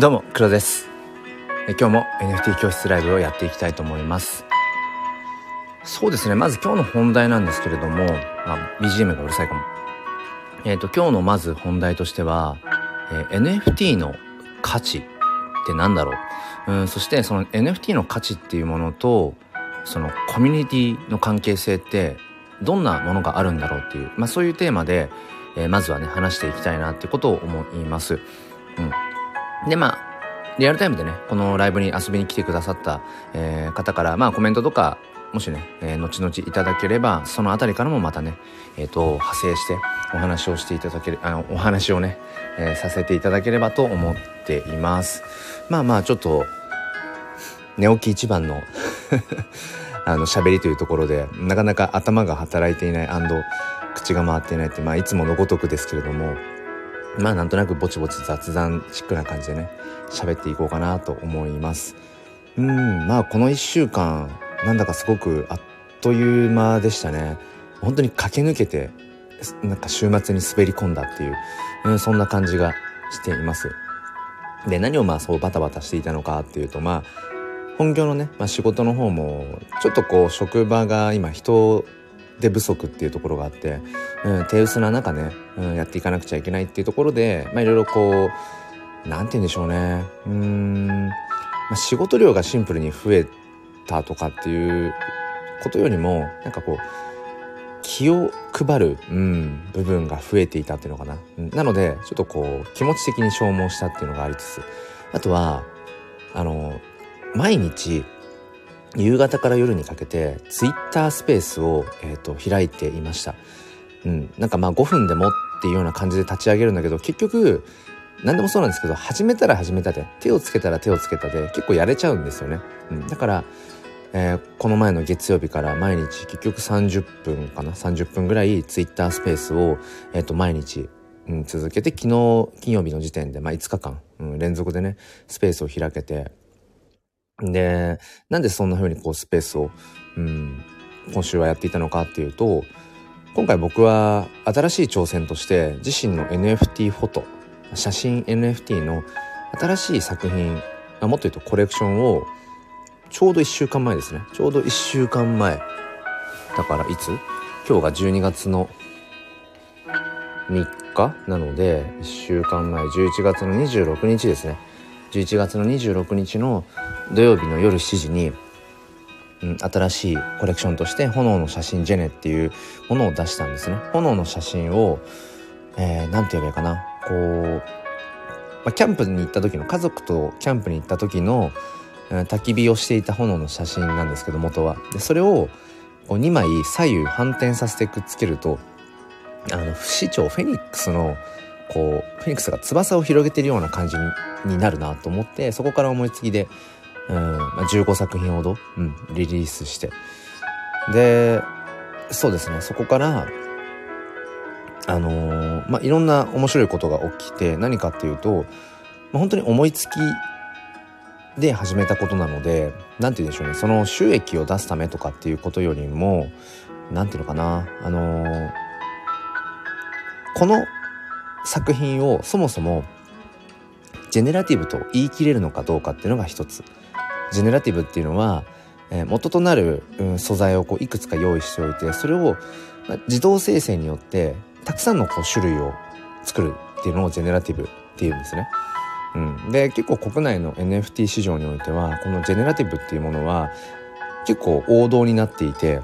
どうも、黒です。今日も NFT 教室ライブをやっていきたいと思います。そうですね、まず今日の本題なんですけれども、あ、BGM がうるさいかも。えっ、ー、と、今日のまず本題としては、えー、NFT の価値って何だろう、うん、そしてその NFT の価値っていうものと、そのコミュニティの関係性ってどんなものがあるんだろうっていう、まあそういうテーマで、えー、まずはね、話していきたいなってことを思います。うん。で、まあ、リアルタイムでね、このライブに遊びに来てくださった、えー、方から、まあコメントとか、もしね、えー、後々いただければ、そのあたりからもまたね、えっ、ー、と、派生してお話をしていただける、あの、お話をね、えー、させていただければと思っています。まあまあ、ちょっと、寝起き一番の あの、喋りというところで、なかなか頭が働いていない口が回っていないって、まあ、いつものごとくですけれども、まあなんとなくぼちぼち雑談チックな感じでね、喋っていこうかなと思います。うん、まあこの一週間、なんだかすごくあっという間でしたね。本当に駆け抜けて、なんか週末に滑り込んだっていう、うん、そんな感じがしています。で、何をまあそうバタバタしていたのかっていうと、まあ、本業のね、まあ、仕事の方も、ちょっとこう職場が今人手不足っていうところがあって、うん、手薄な中ね、うん、やっていかなくちゃいけないっていうところで、まあいろいろこう、なんて言うんでしょうね。うん、まあ、仕事量がシンプルに増えたとかっていうことよりも、なんかこう、気を配る、うん、部分が増えていたっていうのかな。うん、なので、ちょっとこう、気持ち的に消耗したっていうのがありつつ、あとは、あの、毎日、夕方から夜にかけてツイッタースペースを、えーと、開いていました。うん、なんかまあ5分でもっていうような感じで立ち上げるんだけど結局何でもそうなんですけど始めたら始めたで手をつけたら手をつけたで結構やれちゃうんですよね。うん、だから、えー、この前の月曜日から毎日結局30分かな？30分ぐらいツイッタースペースを、えー、と毎日、うん、続けて昨日金曜日の時点で、まあ、5日間、うん、連続でねスペースを開けてで、なんでそんな風にこうスペースを、うん、今週はやっていたのかっていうと、今回僕は新しい挑戦として自身の NFT フォト、写真 NFT の新しい作品、もっと言うとコレクションをちょうど1週間前ですね。ちょうど1週間前。だからいつ？今日が12月の3日なので、1週間前、11月の26日ですね。11月の26日の土曜日の夜7時に、うん、新しいコレクションとして炎の写真ジェネっていうものを出したんですね。炎の写真を、えー、なんて言えばいいかな。こう、まあ、キャンプに行った時の、家族とキャンプに行った時の、焚き火をしていた炎の写真なんですけど、元は。で、それを、こう2枚左右反転させてくっつけると、あの、不死鳥、フェニックスの、こう、フェニックスが翼を広げてるような感じになるなと思って、そこから思いつきで、うん、まあ、15作品ほど、うん、リリースして。で、そうですね、そこから、あのー、まあ、いろんな面白いことが起きて、何かっていうと、まあ、本当に思いつきで始めたことなので、なんて言うんでしょうね、その収益を出すためとかっていうことよりも、なんていうのかな、あのー、この作品をそもそもジェネラティブと言い切れるのかどうかっていうのが一つ。ジェネラティブっていうのは、え、元となる、うん、素材をこういくつか用意しておいてそれを、ま、自動生成によってたくさんのこう種類を作るっていうのをジェネラティブっていうんですね。うん、で結構国内の NFT 市場においてはこのジェネラティブっていうものは結構王道になっていて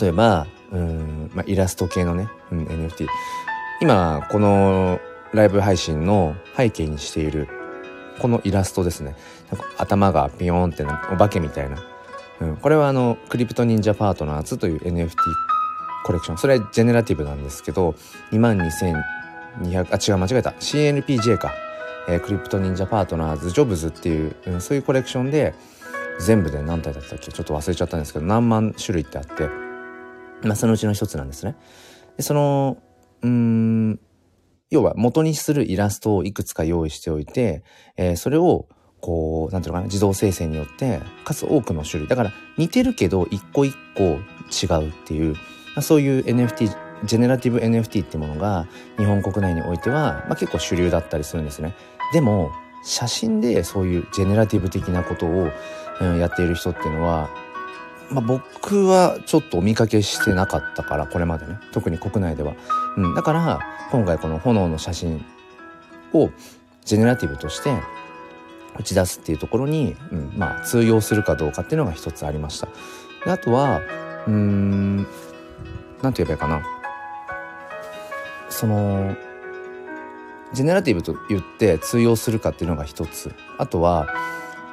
例えばうん、ま、イラスト系のね、うん、NFT 今このライブ配信の背景にしているこのイラストですね。なんか頭がピヨーンってなお化けみたいな、うん、これはあのクリプト忍者パートナーズという NFT コレクション。それはジェネラティブなんですけど2万2200あ違う間違えた。CNPJ か、えー、クリプト忍者パートナーズジョブズっていう、うん、そういうコレクションで全部で何体だったっけ？ちょっと忘れちゃったんですけど何万種類ってあって。まあそのうちの一つなんですね。でそのうん要は元にするイラストをいくつか用意しておいて、えー、それをこう、なんていうのかな、自動生成によって、かつ多くの種類。だから似てるけど一個一個違うっていう、そういう NFT、ジェネラティブ NFT ってものが日本国内においては、まあ、結構主流だったりするんですね。でも、写真でそういうジェネラティブ的なことを、うん、やっている人っていうのは、まあ、僕はちょっとお見かけしてなかったからこれまでね。特に国内では、うん、だから今回この炎の写真をジェネラティブとして打ち出すっていうところに、うん、まあ通用するかどうかっていうのが一つありました。であとはうーん何て言えばいいかな。そのジェネラティブと言って通用するかっていうのが一つ。あとは、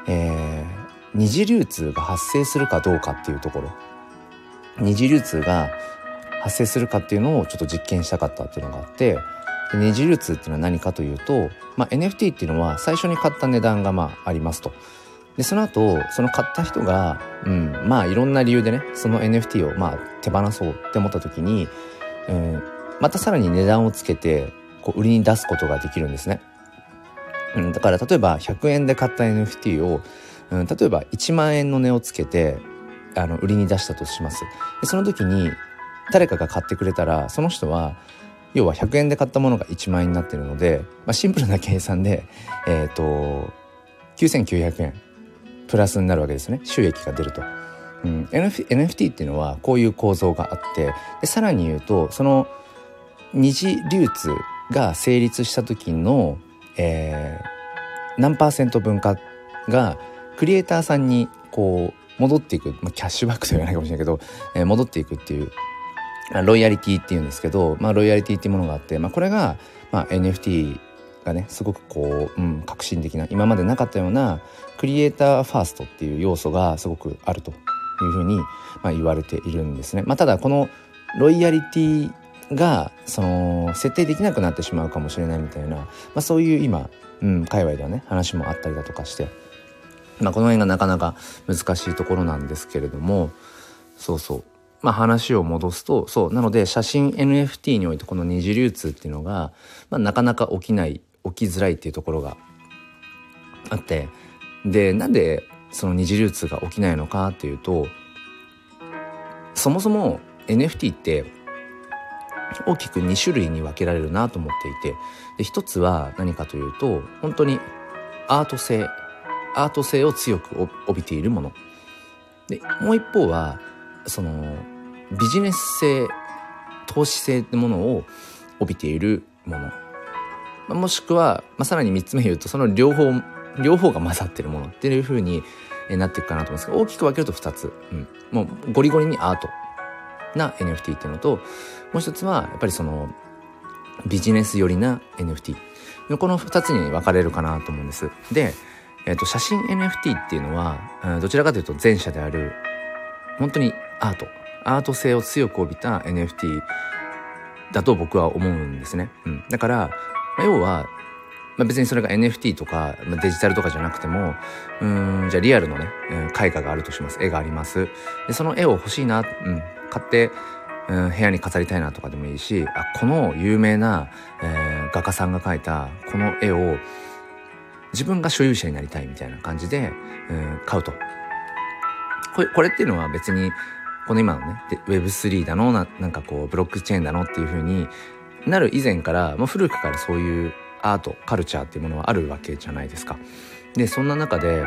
えー、二次流通が発生するかどうかっていうところ二次流通が発生するかっていうのをちょっと実験したかったっていうのがあって二次流通っていうのは何かというと、まあ、NFT っていうのは最初に買った値段がまあありますと。でその後その買った人が、うん、まあいろんな理由でねその NFT をまあ手放そうって思った時に、うん、またさらに値段をつけてこう売りに出すことができるんですね。うん、だから例えば100円で買った NFT を、ん、例えば1万円の値をつけてあの売りに出したとします。でその時に誰かが買ってくれたらその人は要は100円で買ったものが1万円になってるので、まあ、シンプルな計算で、えっ、ー、と9900円プラスになるわけですね収益が出ると。うん、NFT っていうのはこういう構造があってでさらに言うとその二次流通が成立した時の、えー、何パーセント分かがクリエイターさんにこう戻っていく、まあ、キャッシュバックと言わないかもしれないけど、えー、戻っていくっていうロイヤリティっていうんですけど、まあ、ロイヤリティっていうものがあって、まあ、これが、まあ、NFT がねすごくこう、うん、革新的な今までなかったようなクリエイターファーストっていう要素がすごくあるというふうに、まあ、言われているんですね。まあ、ただこのロイヤリティがその設定できなくなってしまうかもしれないみたいな、まあ、そういう今、うん、界隈ではね話もあったりだとかして、まあ、この辺がなかなか難しいところなんですけれどもそうそう。まあ、話を戻すとそう。なので写真 NFT においてこの二次流通っていうのが、まあ、なかなか起きない起きづらいっていうところがあってでなんでその二次流通が起きないのかっていうとそもそも NFT って大きく2種類に分けられるなと思っていてで一つは何かというと本当にアート性アート性を強く帯びているもの。でもう一方はそのビジネス性投資性ってものを帯びているもの、まもしくは、まあ、さらに3つ目言うとその両方両方が混ざってるものっていうふうになっていくかなと思うんですけど大きく分けると2つ、うん、もうゴリゴリにアートな NFT っていうのともう一つはやっぱりそのビジネス寄りな NFT この2つに分かれるかなと思うんです。で、えー、と写真 NFT っていうのはどちらかというと前者である本当にアート。アート性を強く帯びた NFT だと僕は思うんですね、うん、だから、まあ、要はまあ、別にそれが NFT とか、まあ、デジタルとかじゃなくてもうんじゃあリアルのね、絵画があるとします。絵があります。でその絵を欲しいな、うん、買って、うん、部屋に飾りたいなとかでもいいしあこの有名な、えー、画家さんが描いたこの絵を自分が所有者になりたいみたいな感じで、うん、買うとこれこれっていうのは別にこの今のね Web3 だのななんかこうブロックチェーンだのっていう風になる以前から、まあ、古くからそういうアートカルチャーっていうものはあるわけじゃないですか。でそんな中で、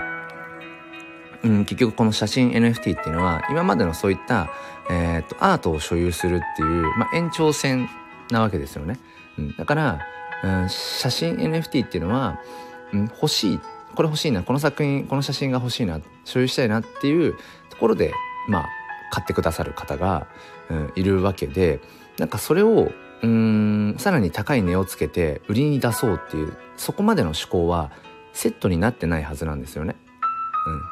うん、結局この写真 NFT っていうのは今までのそういった、えーと、アートを所有するっていう、まあ、延長線なわけですよね。うん、だから、うん、写真 NFT っていうのは、うん、欲しいこれ欲しいなこの作品この写真が欲しいな所有したいなっていうところでまあ買ってくださる方が、うん、いるわけでなんかそれをうんさらに高い値をつけて売りに出そうっていうそこまでの思考はセットになってないはずなんですよね。うん、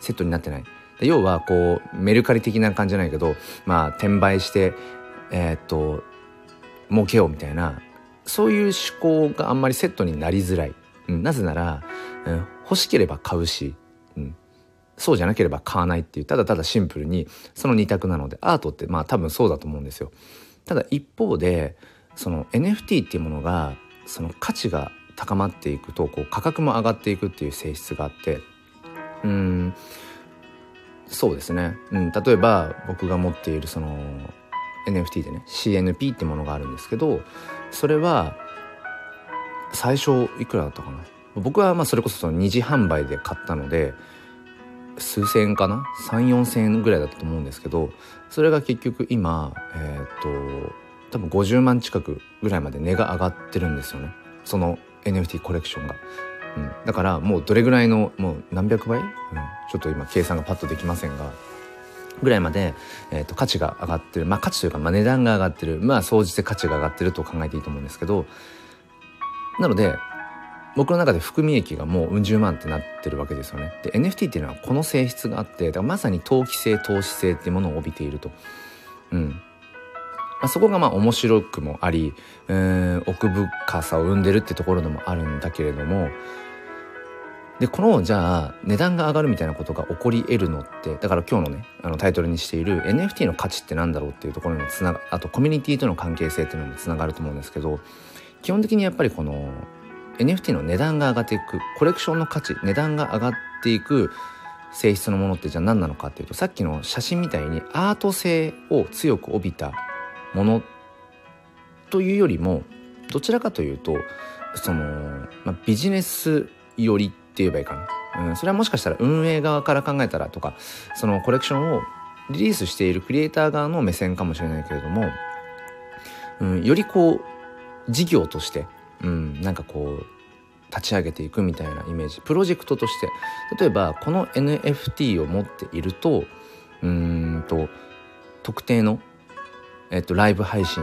セットになってない。要はこうメルカリ的な感じじゃないけどまあ転売してえー、っと儲けようみたいなそういう思考があんまりセットになりづらい。うん、なぜなら、うん、欲しければ買うし、うん、そうじゃなければ買わないっていうただただシンプルにその2択なのでアートってまあ多分そうだと思うんですよ。ただ一方でその NFT っていうものがその価値が高まっていくとこう価格も上がっていくっていう性質があってうんそうですね、うん、例えば僕が持っているその NFT でね CNP ってものがあるんですけどそれは最初いくらだったかな？僕はまあそれこそその二次販売で買ったので数千円かな？34千円ぐらいだったと思うんですけどそれが結局今えっ、と多分50万近くぐらいまで値が上がってるんですよね。その NFT コレクションが。うん、だからもうどれぐらいのもう何百倍、うん、ちょっと今計算がパッとできませんが。ぐらいまで、えーと、価値が上がってるまあ価値というか、まあ、値段が上がってるまあ総じて価値が上がってると考えていいと思うんですけどなので僕の中で含み益がもううん十万ってなってるわけですよね。で NFT っていうのはこの性質があってだからまさに投機性投資性っていうものを帯びていると。うんまあ、そこがまあ面白くもあり、えー、奥深さを生んでるってところでもあるんだけれどもでこのじゃあ値段が上がるみたいなことが起こり得るのってだから今日のねあのタイトルにしている NFT の価値って何だろうっていうところにもつながあとコミュニティとの関係性っていうのもつながると思うんですけど基本的にやっぱりこの NFT の値段が上がっていくコレクションの価値値段が上がっていく性質のものってじゃあ何なのかっていうとさっきの写真みたいにアート性を強く帯びたものというよりもどちらかというとその、まあ、ビジネス寄りっ言えばいいかな、うん、それはもしかしたら運営側から考えたらとかそのコレクションをリリースしているクリエイター側の目線かもしれないけれども、うん、よりこう事業としてうん、なんかこう立ち上げていくみたいなイメージ。プロジェクトとして。例えばこの NFT を持っているとうんと特定の、えっと、ライブ配信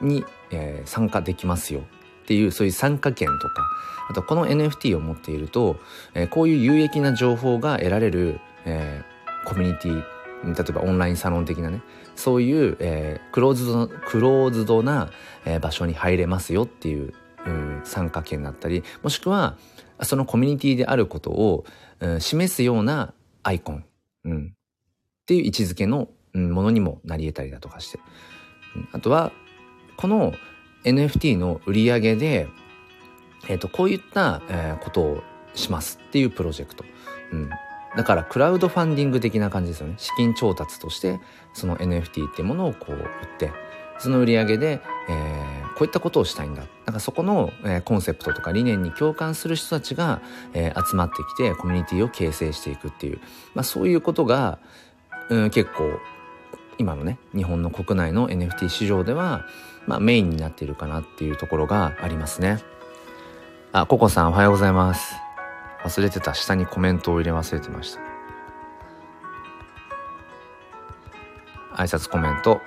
に、えー、参加できますよ。っていうそういう参加権とかあとこの NFT を持っていると、えー、こういう有益な情報が得られる、えー、コミュニティ例えばオンラインサロン的なねそういう、えー、クローズドクローズドな、えー、場所に入れますよっていうう、参加権だったりもしくはそのコミュニティであることを、うん、示すようなアイコン、うん、っていう位置づけの、うん、ものにもなり得たりだとかして、うん、あとはこの NFT の売り上げで、えーと、こういった、ことをしますっていうプロジェクト、うん、だからクラウドファンディング的な感じですよね。資金調達としてその NFT っていうものをこう売ってその売り上げで、えー、こういったことをしたいんだ。なんかそこの、コンセプトとか理念に共感する人たちが、集まってきてコミュニティを形成していくっていう、まあそういうことが、うん、結構今のね、日本の国内の NFT 市場では、まあメインになっているかなっていうところがありますね。あ、ココさんおはようございます。忘れてた。下にコメントを入れ忘れてました。挨拶コメント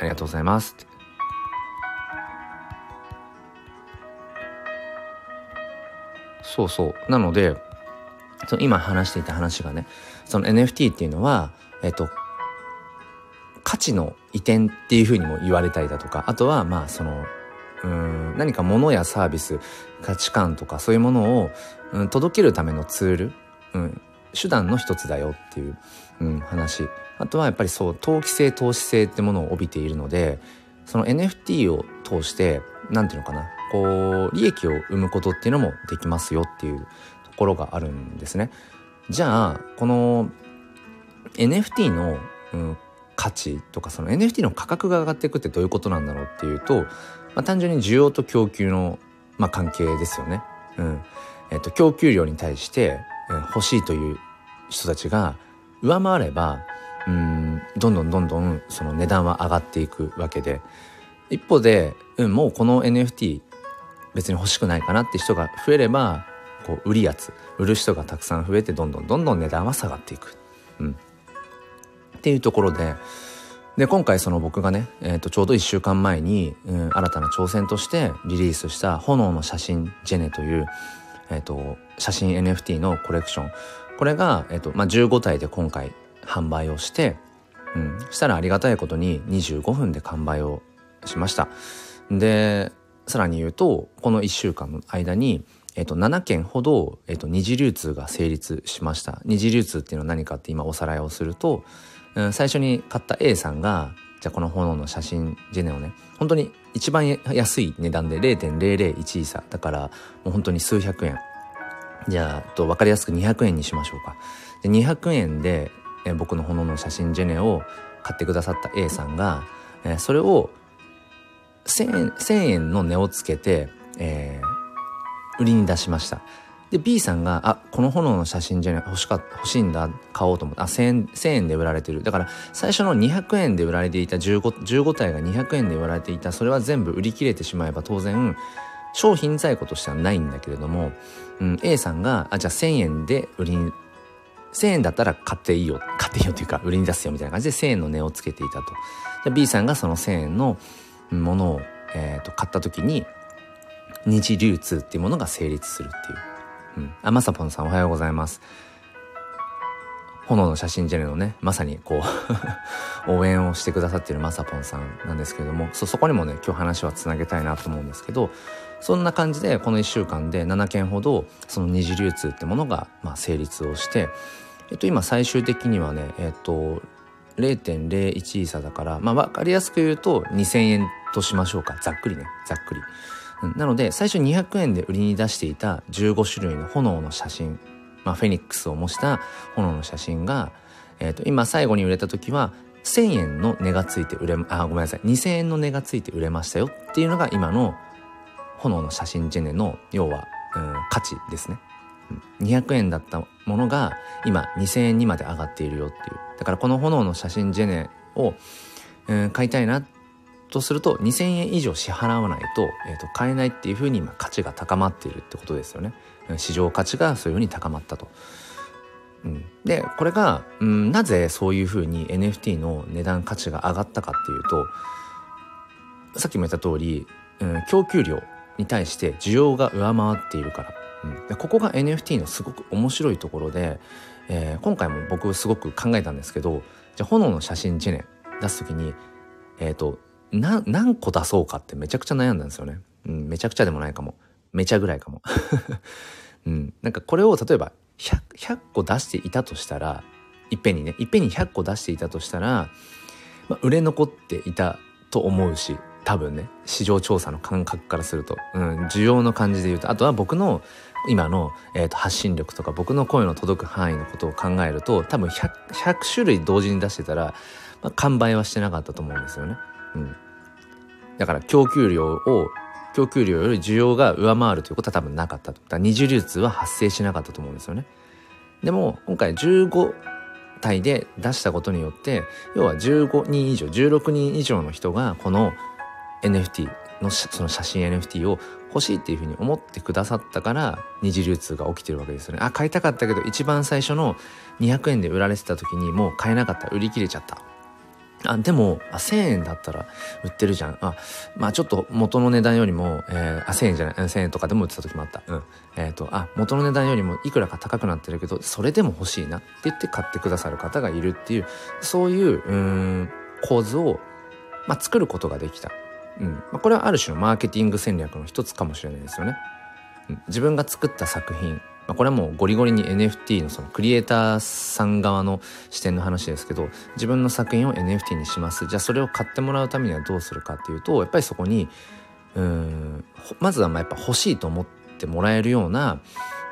ありがとうございますそうそうなのでその今話していた話がねその NFT っていうのはえっと価値の移転っていうふうにも言われたりだとかあとはまあそのうん何か物やサービス価値観とかそういうものを、うん、届けるためのツール、うん、手段の一つだよっていう、うん、話あとはやっぱりそう投機性投資性ってものを帯びているのでその NFT を通して何て言うのかなこう利益を生むことっていうのもできますよっていうところがあるんですね。じゃあこの NFT の、うん、価値とかその NFT の価格が上がっていくってどういうことなんだろうっていうと、まあ、単純に需要と供給の、まあ、関係ですよね。うん。えっと、供給量に対して、え欲しいという人たちが上回ればうんどんどんどんどんその値段は上がっていくわけで。一方で、うん、もうこの NFT 別に欲しくないかなって人が増えればこう売りやつ売る人がたくさん増えてどんどんどんどん値段は下がっていく、うん、っていうところでで今回その僕がね、えー、とちょうど1週間前に、うん、新たな挑戦としてリリースした「炎の写真ジェネ」という、えーと、写真 NFT のコレクションこれが、えーとまあ、15体で今回販売をして、うん、したらありがたいことに25分で完売をしました。で、さらに言うと、この1週間の間に、えっと、7件ほど、えっと、二次流通が成立しました。二次流通っていうのは何かって今おさらいをすると、最初に買った A さんが、じゃあこの炎の写真ジェネをね、本当に一番安い値段で0.001イーサ。だから、もう本当に数百円。じゃあ、と分かりやすく200円にしましょうか。で200円で、え、僕の炎の写真ジェネを買ってくださった A さんが、え、それを1000円 ,1000 円の値をつけて、えー、売りに出しましたで B さんが「あこの炎の写真じゃない欲しかった欲しいんだ買おうと思ってあ1000円 ,1000 円で売られてる。だから最初の200円で売られていた 15, 15体が200円で売られていたそれは全部売り切れてしまえば当然商品在庫としてはないんだけれども、うん、A さんがあじゃあ1000円で売りに1000円だったら買っていいよ買っていいよっていうか売りに出すよみたいな感じで1000円の値をつけていたと。じゃ B さんがその1000円のものを、えーと買った時に二次流通っていうものが成立するっていう。うん。あ、まさぽんさんおはようございます。炎の写真ジェネのね、まさにこう 応援をしてくださっているまさぽんさんなんですけれども、そ、そこにもね、今日話はつなげたいなと思うんですけど、そんな感じでこの1週間で7件ほど、その二次流通ってものが、まあ、成立をして、えっと、今最終的にはね、えっと、0.01イーサだから、まあ、わかりやすく言うと2000円としましょうか。ざっくりね。ざっくり。なので最初200円で売りに出していた15種類の炎の写真、まあ、フェニックスを模した炎の写真が、えー、と今最後に売れた時は1000円の値がついて売れあごめんなさい。2000円の値がついて売れましたよっていうのが今の炎の写真ジェネの要は、うん、価値ですね。200円だったものが今2000円にまで上がっているよっていう。だからこの炎の写真ジェネを、うん、買いたいなっとすると2000円以上支払わないと,、えー、と買えないっていうふうに今価値が高まっているってことですよね。市場価値がそういうふうに高まったと。うん、でこれが、うん、なぜそういうふうに NFT の値段価値が上がったかっていうとさっきも言った通り、うん、供給量に対して需要が上回っているから、うん、ここが NFT のすごく面白いところで、えー、今回も僕すごく考えたんですけどじゃあ炎の写真ジェネ出す時にえっ、ー、と、何個出そうかってめちゃくちゃ悩んだんですよね。うん、めちゃくちゃでもないかも。めちゃぐらいかも。うん、なんかこれを例えば 100, 100個出していたとしたら、いっぺんにね、いっぺんに100個出していたとしたら、まあ、売れ残っていたと思うし、多分ね、市場調査の感覚からすると、うん、需要の感じで言うと、あとは僕の今の、えーと、発信力とか僕の声の届く範囲のことを考えると、多分 100, 100種類同時に出してたら、まあ、完売はしてなかったと思うんですよね。うん。だから供給量を、供給量より需要が上回るということは多分なかったと。だ二次流通は発生しなかったと思うんですよね。でも、今回15体で出したことによって、要は15人以上、16人以上の人がこの NFT のその写真 NFT を欲しいっていうふうに思ってくださったから二次流通が起きてるわけですよね。あ、買いたかったけど一番最初の200円で売られてた時にもう買えなかった。売り切れちゃった。あ、でも、あ、1000円だったら売ってるじゃん。あ、まあちょっと元の値段よりも、えー、あ、1000円じゃない、1000円とかでも売ってた時もあった。うん。えっ、ー、と、あ、元の値段よりもいくらか高くなってるけど、それでも欲しいなって言って買ってくださる方がいるっていう、そういう、うん、構図を、まあ作ることができた。うん。まあこれはある種のマーケティング戦略の一つかもしれないですよね。うん、自分が作った作品、まあ、これはもうゴリゴリに NFT のそのクリエイターさん側の視点の話ですけど自分の作品を NFT にします。じゃあそれを買ってもらうためにはどうするかっていうとやっぱりそこにうんまずはまあやっぱ欲しいと思ってもらえるような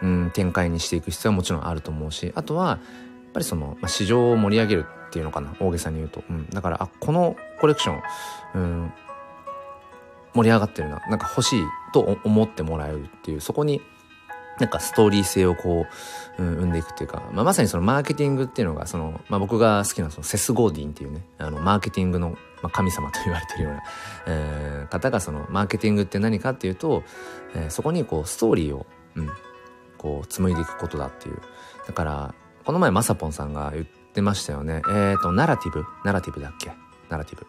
うん展開にしていく必要はもちろんあると思うしあとはやっぱりその、まあ、市場を盛り上げるっていうのかな大げさに言うと、うん、だからあこのコレクションうん盛り上がってるななんか欲しいと思ってもらえるっていうそこになんかストーリー性をこう、うん、生んでいくっていうか、まあ、まさにそのマーケティングっていうのが、その、まあ、僕が好きなそのセス・ゴーディンっていうね、あの、マーケティングの、まあ、神様と言われてるような、えー、方がその、マーケティングって何かっていうと、えー、そこにこう、ストーリーを、うん、こう、紡いでいくことだっていう。だから、この前、まさぽんさんが言ってましたよね。えっ、ー、と、ナラティブ？ナラティブだっけ？ナラティブ。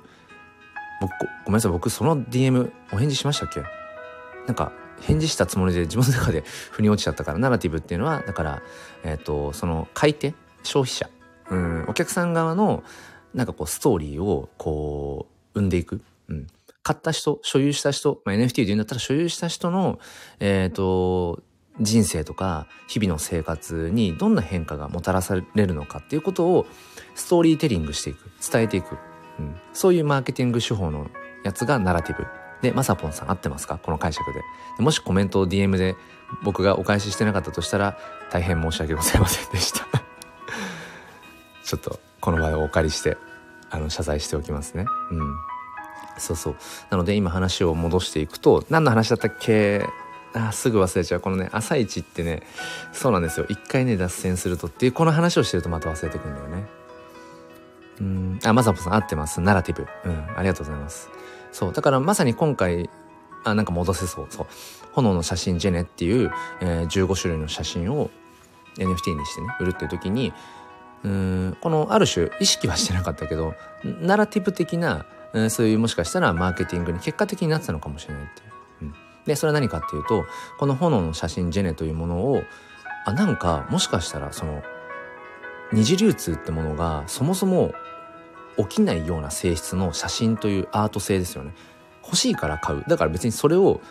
僕、ごめんなさい、僕その DM お返事しましたっけ？なんか、返事したつもりで自分の中で腑に落ちちゃったからナラティブっていうのはだからえ、ー、とその買い手消費者うんお客さん側のなんかこうストーリーをこう生んでいく、うん、買った人所有した人、まあ、NFT で言うんだったら所有した人のえっ、ー、と人生とか日々の生活にどんな変化がもたらされるのかっていうことをストーリーテリングしていく。伝えていく、うん、そういうマーケティング手法のやつがナラティブ。で、まさぽんさん合ってますか？この解釈で。もしコメントを DM で僕がお返ししてなかったとしたら大変申し訳ございませんでした。ちょっとこの場合をお借りしてあの謝罪しておきますね。うん。そうそう。なので今話を戻していくと何の話だったっけ？あすぐ忘れちゃう。このね朝一ってねそうなんですよ。一回ね脱線するとっていうこの話をしてるとまた忘れてくんだよね。うん。あまさぽさん合ってます。ナラティブ。うん。ありがとうございます。そう。だからまさに今回あなんか戻せそう。そう。炎の写真ジェネっていう、えー、15種類の写真を NFT にしてね売るっていう時にうんこのある種意識はしてなかったけどナラティブ的な、うん、そういうもしかしたらマーケティングに結果的になってたのかもしれないっていう。うん、でそれは何かっていうとこの炎の写真ジェネというものをあなんかもしかしたらその二次流通ってものがそもそも起きないような性質の写真というアート性ですよね。欲しいから買う。だから別にそれを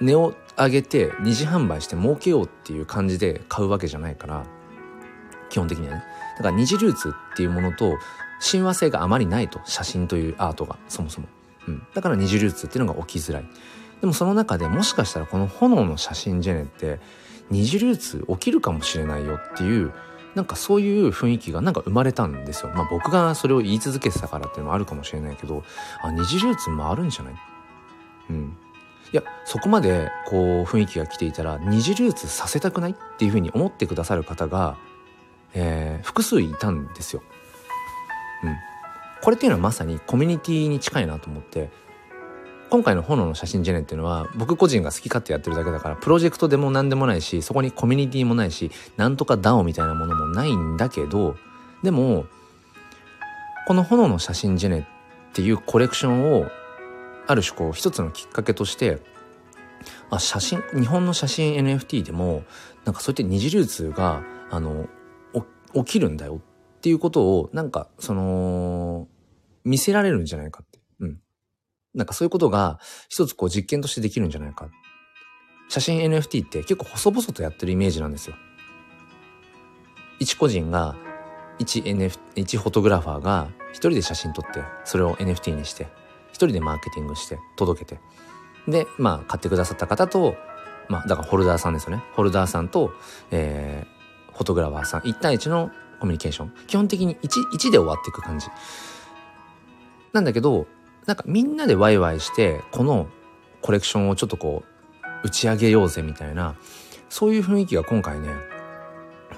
値を上げて二次販売して儲けようっていう感じで買うわけじゃないから基本的にはねだから二次流通っていうものと親和性があまりないと写真というアートがそもそも、うん、だから二次流通っていうのが起きづらいでもその中でもしかしたらこの炎の写真ジェネって二次流通起きるかもしれないよっていうなんかそういう雰囲気がなんか生まれたんですよ。まあ僕がそれを言い続けてたからっていうのもあるかもしれないけど、あ、二次流通もあるんじゃない？うん。いやそこまでこう雰囲気が来ていたら二次流通させたくないっていうふうに思ってくださる方が、えー、複数いたんですよ。うん、これっていうのはまさにコミュニティに近いなと思って今回の炎の写真ジェネっていうのは僕個人が好き勝手やってるだけだからプロジェクトでも何でもないしそこにコミュニティもないしなんとか DAO みたいなものもないんだけどでもこの炎の写真ジェネっていうコレクションをある種こう一つのきっかけとしてあ写真日本の写真 NFT でもなんかそういった二次流通があの起きるんだよっていうことをなんかその見せられるんじゃないかって。なんかそういうことが一つこう実験としてできるんじゃないか。写真 NFT って結構細々とやってるイメージなんですよ。一個人が、一 NF、一フォトグラファーが一人で写真撮って、それを NFT にして、一人でマーケティングして届けてでまあ買ってくださった方とまあだからホルダーさんですよねホルダーさんと、えー、フォトグラファーさん1対1のコミュニケーション基本的に 1, 1で終わっていく感じなんだけどなんかみんなでワイワイしてこのコレクションをちょっとこう打ち上げようぜみたいなそういう雰囲気が今回ね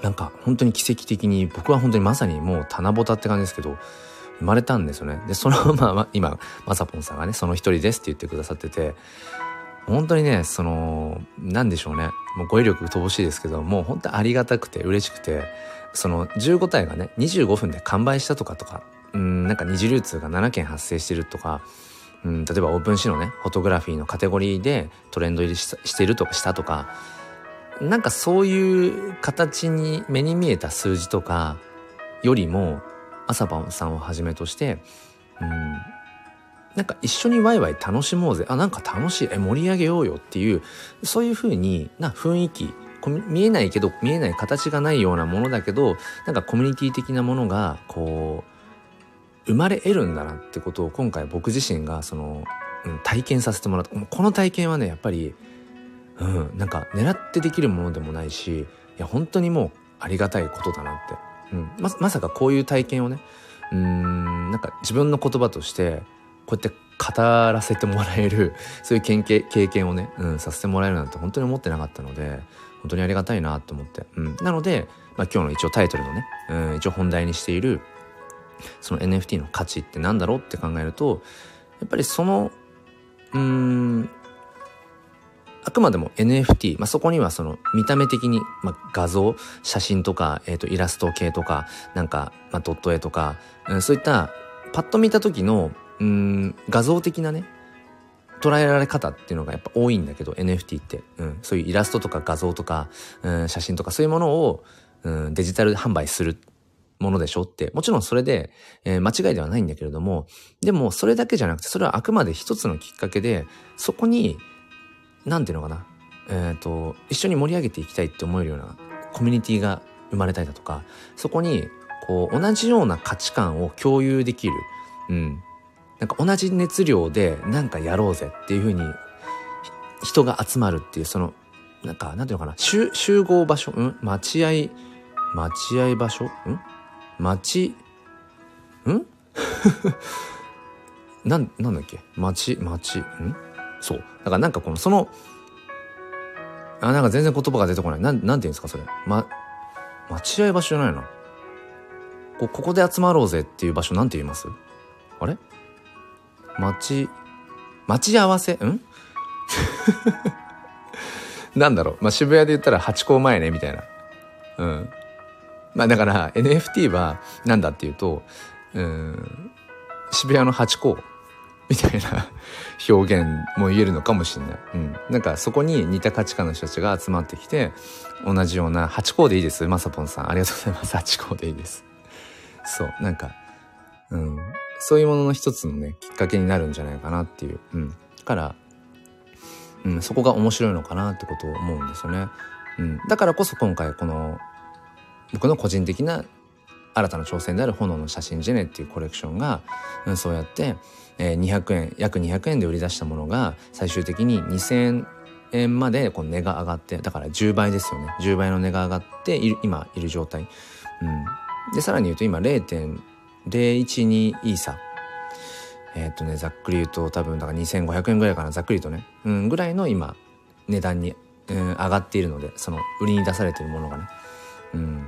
なんか本当に奇跡的に僕は本当にまさにもう棚ぼたって感じですけど生まれたんですよね。で、その、まあ、今、まさぽんさんがね、その一人ですって言ってくださってて、本当にね、その、なんでしょうね。もう語彙力乏しいですけど、もう本当にありがたくて嬉しくて、その15体がね、25分で完売したとかとか、うん、なんか二次流通が7件発生してるとか、うん、例えばオープンシのね、フォトグラフィーのカテゴリーでトレンド入りしてるとかしたとか、なんかそういう形に目に見えた数字とかよりも、朝晩さんをはじめとしてうんなんか一緒にワイワイ楽しもうぜあなんか楽しいえ盛り上げようよっていうそういう風にな雰囲気見えないけど見えない形がないようなものだけどなんかコミュニティ的なものがこう生まれ得るんだなってことを今回僕自身がその、うん、体験させてもらった。この体験はねやっぱり、うん、なんか狙ってできるものでもないしいや本当にもうありがたいことだなって。うん、ままさかこういう体験をねうんなんか自分の言葉としてこうやって語らせてもらえる そういう経経験をね、うん、させてもらえるなんて本当に思ってなかったので本当にありがたいなと思って、うん、なので、まあ、今日の一応タイトルのね、うん、一応本題にしているその NFT の価値って何だろうって考えるとやっぱりそのうんあくまでも NFT、まあ、そこにはその見た目的に、まあ、画像、写真とか、えっ、ー、と、イラスト系とか、なんか、まあ、ドット絵とか、うん、そういった、パッと見た時の、うん、画像的なね、捉えられ方っていうのがやっぱ多いんだけど、NFT って。うん、そういうイラストとか画像とか、うん、写真とかそういうものを、うん、デジタル販売するものでしょって、もちろんそれで、えー、間違いではないんだけれども、でもそれだけじゃなくて、それはあくまで一つのきっかけで、そこに、なんていうのかな、えっ、ー、と、一緒に盛り上げていきたいって思えるようなコミュニティが生まれたりだとか、そこに、こう、同じような価値観を共有できる、うん。なんか同じ熱量でなんかやろうぜっていうふうに、人が集まるっていう、その、なんか、なんていうのかな、集集合場所、うん？待合、待合場所？ん？待ち、ん？なんなんだっけ？町町ん？そう。だからなんかこのそのあなんか全然言葉が出てこない。なんなんていうんですかそれ。ま待合場所じゃないな。こここで集まろうぜっていう場所なんて言います？あれ？待ち待ち合わせ？ん？なんだろう、まあ、渋谷で言ったらハチ公前ねみたいな。うん。まあだから NFT はなんだっていうとうん渋谷のハチ公みたいな表現も言えるのかもしれない。うん。なんかそこに似た価値観の人たちが集まってきて、同じような、ハチ公でいいです。まさぽんさん。ありがとうございます。ハチ公でいいです。そう。なんか、うん。そういうものの一つのね、きっかけになるんじゃないかなっていう。うん。だから、うん、そこが面白いのかなってことを思うんですよね。うん。だからこそ今回この、僕の個人的な新たな挑戦である炎の写真ジェネっていうコレクションが、うん、そうやって、えー、200円約200円で売り出したものが最終的に2000円までこの値が上がってだから10倍ですよね。10倍の値が上がっている今いる状態、うん、でさらに言うと今0.012イーサ。えー、っとねざっくり言うと多分だから2500円ぐらいかなざっくりとね、うん、ぐらいの今値段に、うん、上がっているのでその売りに出されているものがね、うん、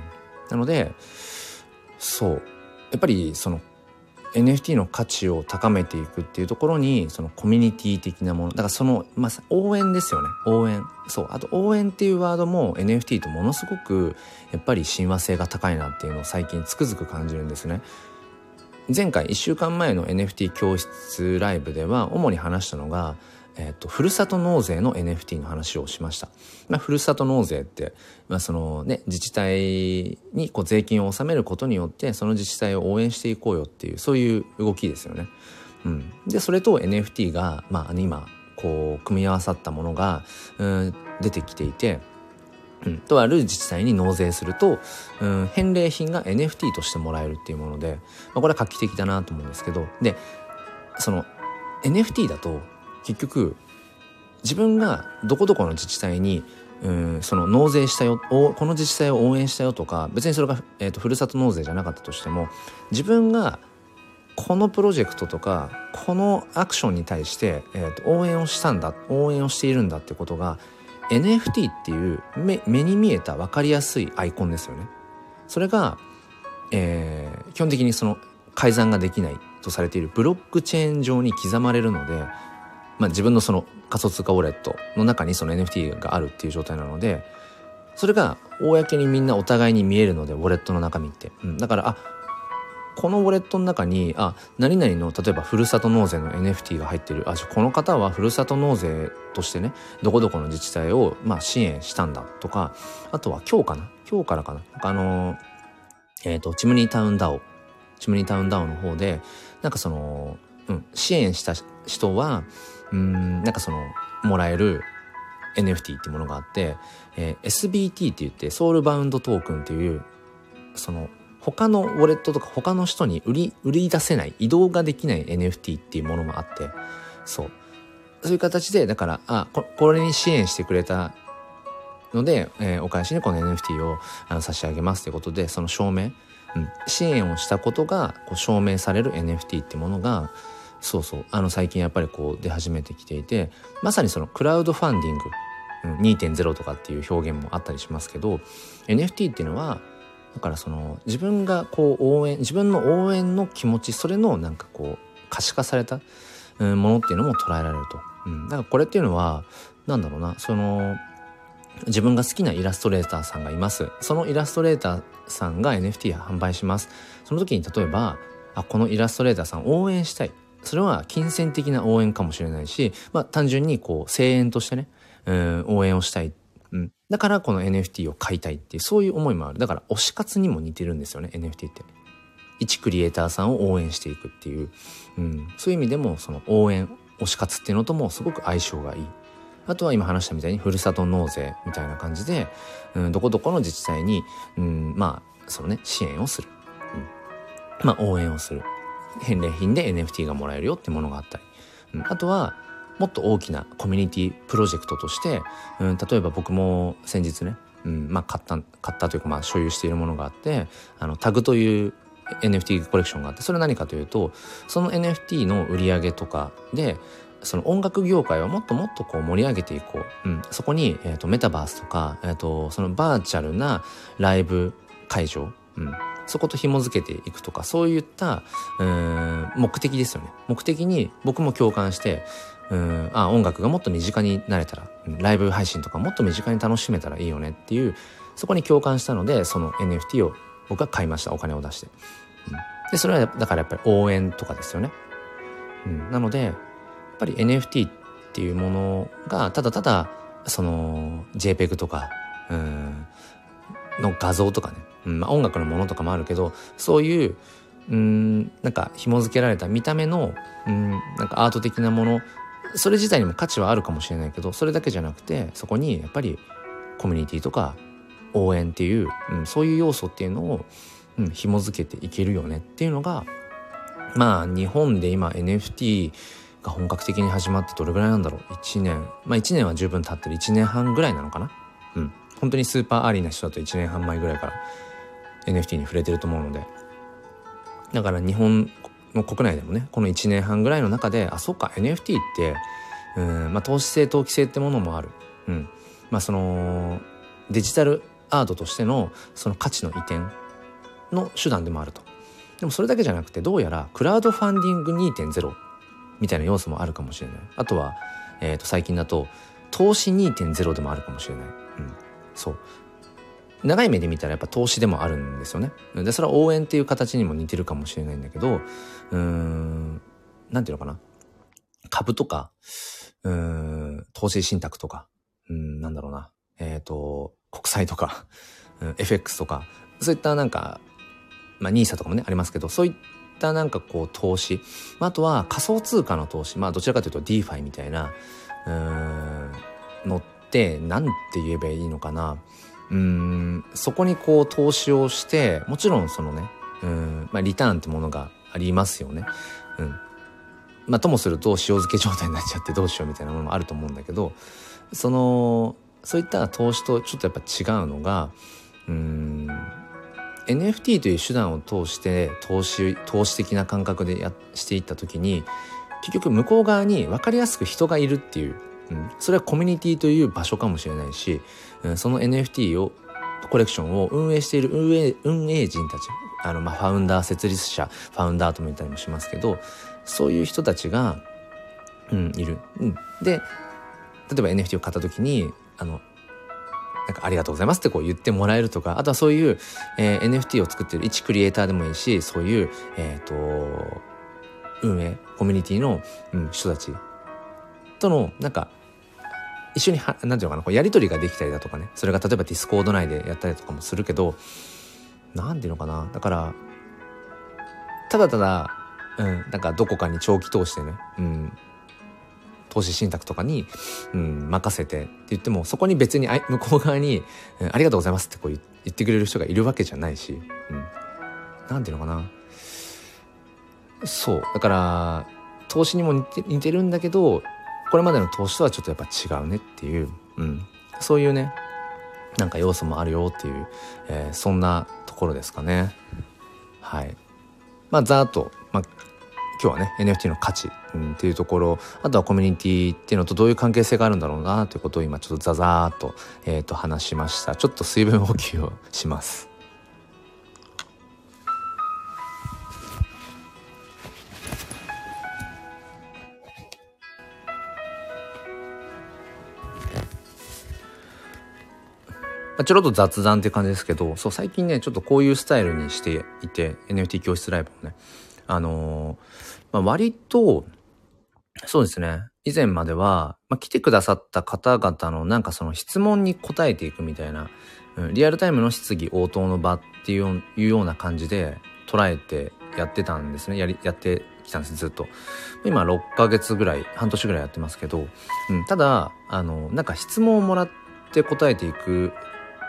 なのでそう。やっぱりその NFT の価値を高めていくっていうところにそのコミュニティ的なものだからその、まあ、応援ですよね。応援。そう。あと応援っていうワードも NFT とものすごくやっぱり親和性が高いなっていうのを最近つくづく感じるんですね。前回1週間前の NFT 教室ライブでは主に話したのがえっ、と、ふるさと納税の NFT の話をしました。まあ、ふるさと納税って、まあ、そのね、自治体にこう税金を納めることによって、その自治体を応援していこうよっていう、そういう動きですよね。うん。で、それと NFT が、まあ、今、こう、組み合わさったものが、うん、出てきていて、うん、とある自治体に納税すると、うん、返礼品が NFT としてもらえるっていうもので、まあ、これは画期的だなと思うんですけど、で、その NFT だと結局自分がどこどこの自治体にうんその納税したよこの自治体を応援したよとか別にそれが、えーと、ふるさと納税じゃなかったとしても自分がこのプロジェクトとかこのアクションに対して、えーと、応援をしたんだ応援をしているんだってことが NFT っていう目目に見えた分かりやすいアイコンですよね。それが、えー、基本的にその改ざんができないとされているブロックチェーン上に刻まれるのでまあ、自分のその仮想通貨ウォレットの中にその NFT があるっていう状態なのでそれが公にみんなお互いに見えるのでウォレットの中身って、うん、だからあこのウォレットの中にあ何々の例えばふるさと納税の NFT が入ってる。あこの方はふるさと納税としてねどこどこの自治体を、まあ、支援したんだとかあとは今日かな？今日からかな？あのえっ、ー、とチムニータウンダオ。チムニータウンダオの方でなんかその、うん、支援した人はうんなんかそのもらえる NFT っていうものがあって、えー、SBT って言ってソウルバウンドトークンっていうその他のウォレットとか他の人に売り売り出せない移動ができない NFT っていうものもあってそう。そういう形でだからあこれに支援してくれたので、えー、お返しにこの NFT をあの差し上げますということでその証明、うん、支援をしたことがこう証明される NFT ってものがそうそう。あの最近やっぱりこう出始めてきていてまさにそのクラウドファンディング、2.0とかっていう表現もあったりしますけど NFT っていうのはだからその自分がこう応援自分の応援の気持ちそれのなんかこう可視化されたものっていうのも捉えられると、うん、だからこれっていうのはなんだろうなその自分が好きなイラストレーターさんがいます。そのイラストレーターさんが NFT 販売します。その時に例えばあこのイラストレーターさん応援したい。それは金銭的な応援かもしれないし、まあ単純にこう声援としてね、うん、応援をしたい。うん。だからこの NFT を買いたいっていう、そういう思いもある。だから推し活にも似てるんですよね、NFT って。一クリエイターさんを応援していくっていう、うん、そういう意味でもその応援、推し活っていうのともすごく相性がいい。あとは今話したみたいにふるさと納税みたいな感じで、うん、どこどこの自治体に、うん、まあ、そのね、支援をする。うん、まあ、応援をする。返礼品で NFT がもらえるよってものがあったり、うん、あとはもっと大きなコミュニティプロジェクトとして、うん、例えば僕も先日ね、うんまあ、買った買ったというかまあ所有しているものがあってあのタグという NFT コレクションがあってそれは何かというとその NFT の売り上げとかでその音楽業界をもっともっとこう盛り上げていこう、うん、そこに、えーと、メタバースとか、えーと、そのバーチャルなライブ会場、うん、そこと紐づけていくとかそういったうん目的ですよね。目的に僕も共感してうんあ音楽がもっと身近になれたらライブ配信とかもっと身近に楽しめたらいいよねっていうそこに共感したのでその NFT を僕は買いましたお金を出して、うん、でそれはだからやっぱり応援とかですよね、うん、なのでやっぱり NFT っていうものがただただその JPEG とかうんの画像とかね、うんまあ、音楽のものとかもあるけどそういううんなんか紐付けられた見た目のうんなんかアート的なものそれ自体にも価値はあるかもしれないけどそれだけじゃなくてそこにやっぱりコミュニティとか応援っていう、うん、そういう要素っていうのを、うん、紐付けていけるよねっていうのがまあ日本で今 NFT が本格的に始まってどれぐらいなんだろう？1年。まあ1年は十分経ってる。1年半ぐらいなのかな？うん。本当にスーパーアリーな人だと1年半前ぐらいから。NFT に触れてると思うので。だから日本の国内でもねこの1年半ぐらいの中であそうか NFT ってうん、まあ、投資性投機性ってものもある、うん。まあ、そのデジタルアートとしてのその価値の移転の手段でもあると。でもそれだけじゃなくてどうやらクラウドファンディング2.0みたいな要素もあるかもしれない。あとは、えー、と最近だと投資2.0でもあるかもしれない、うん、そう。長い目で見たらやっぱ投資でもあるんですよね。でそれは応援っていう形にも似てるかもしれないんだけどうんなんていうのかな。株とかうん投資信託とかうんなんだろうな。えっ、ー、と国債とか、うん、FX とかそういったなんかまあ NISA とかもねありますけどそういったなんかこう投資、まあ、あとは仮想通貨の投資。まあどちらかというと DeFi みたいなうんのって何て言えばいいのかな。うんそこにこう投資をしてもちろんそのねうんまあリターンってものがありますよね。うんまあ、ともすると塩漬け状態になっちゃってどうしようみたいなものもあると思うんだけどそのそういった投資とちょっとやっぱ違うのがうん NFT という手段を通して投資投資的な感覚でやしていった時に結局向こう側に分かりやすく人がいるっていう、うん、それはコミュニティという場所かもしれないしその NFT をコレクションを運営している運営運営人たちあの、まあ、ファウンダー設立者ファウンダーとも言ったりもしますけどそういう人たちが、うん、いる。うん、で例えば NFT を買った時にあのなんかありがとうございますってこう言ってもらえるとかあとはそういう、えー、NFT を作ってる一クリエイターでもいいしそういうえっ、ー、と運営コミュニティの、うん、人たちとのなんか一緒にはなんていうのかなこうやり取りができたりだとかね。それが例えばディスコード内でやったりとかもするけどなんていうのかな。だからただただうんなんかどこかに長期通してね、うん、投資信託とかに、うん、任せてって言ってもそこに別にあ向こう側に、うん、ありがとうございますってこう言ってくれる人がいるわけじゃないし、うん、なんていうのかな。そう。だから投資にも似て似てるんだけどこれまでの投資とはちょっとやっぱ違うねっていう、うん、そういうねなんか要素もあるよっていう、えー、そんなところですかね。はい。まあざーっと、まあ、今日はね NFT の価値、うん、っていうところあとはコミュニティっていうのとどういう関係性があるんだろうなということを今ちょっとザザーっと,、えー、と話しました。ちょっと水分補給をします。ちょろっと雑談って感じですけど、そう、最近ね、ちょっとこういうスタイルにしていて、NFT 教室ライブをね、あのー、まあ、割と、そうですね、以前までは、まあ、来てくださった方々のなんかその質問に答えていくみたいな、うん、リアルタイムの質疑応答の場っていうような感じで捉えてやってたんですね。やり、やってきたんです、ずっと。今6ヶ月ぐらい、半年ぐらいやってますけど、うん、ただ、あの、なんか質問をもらって答えていく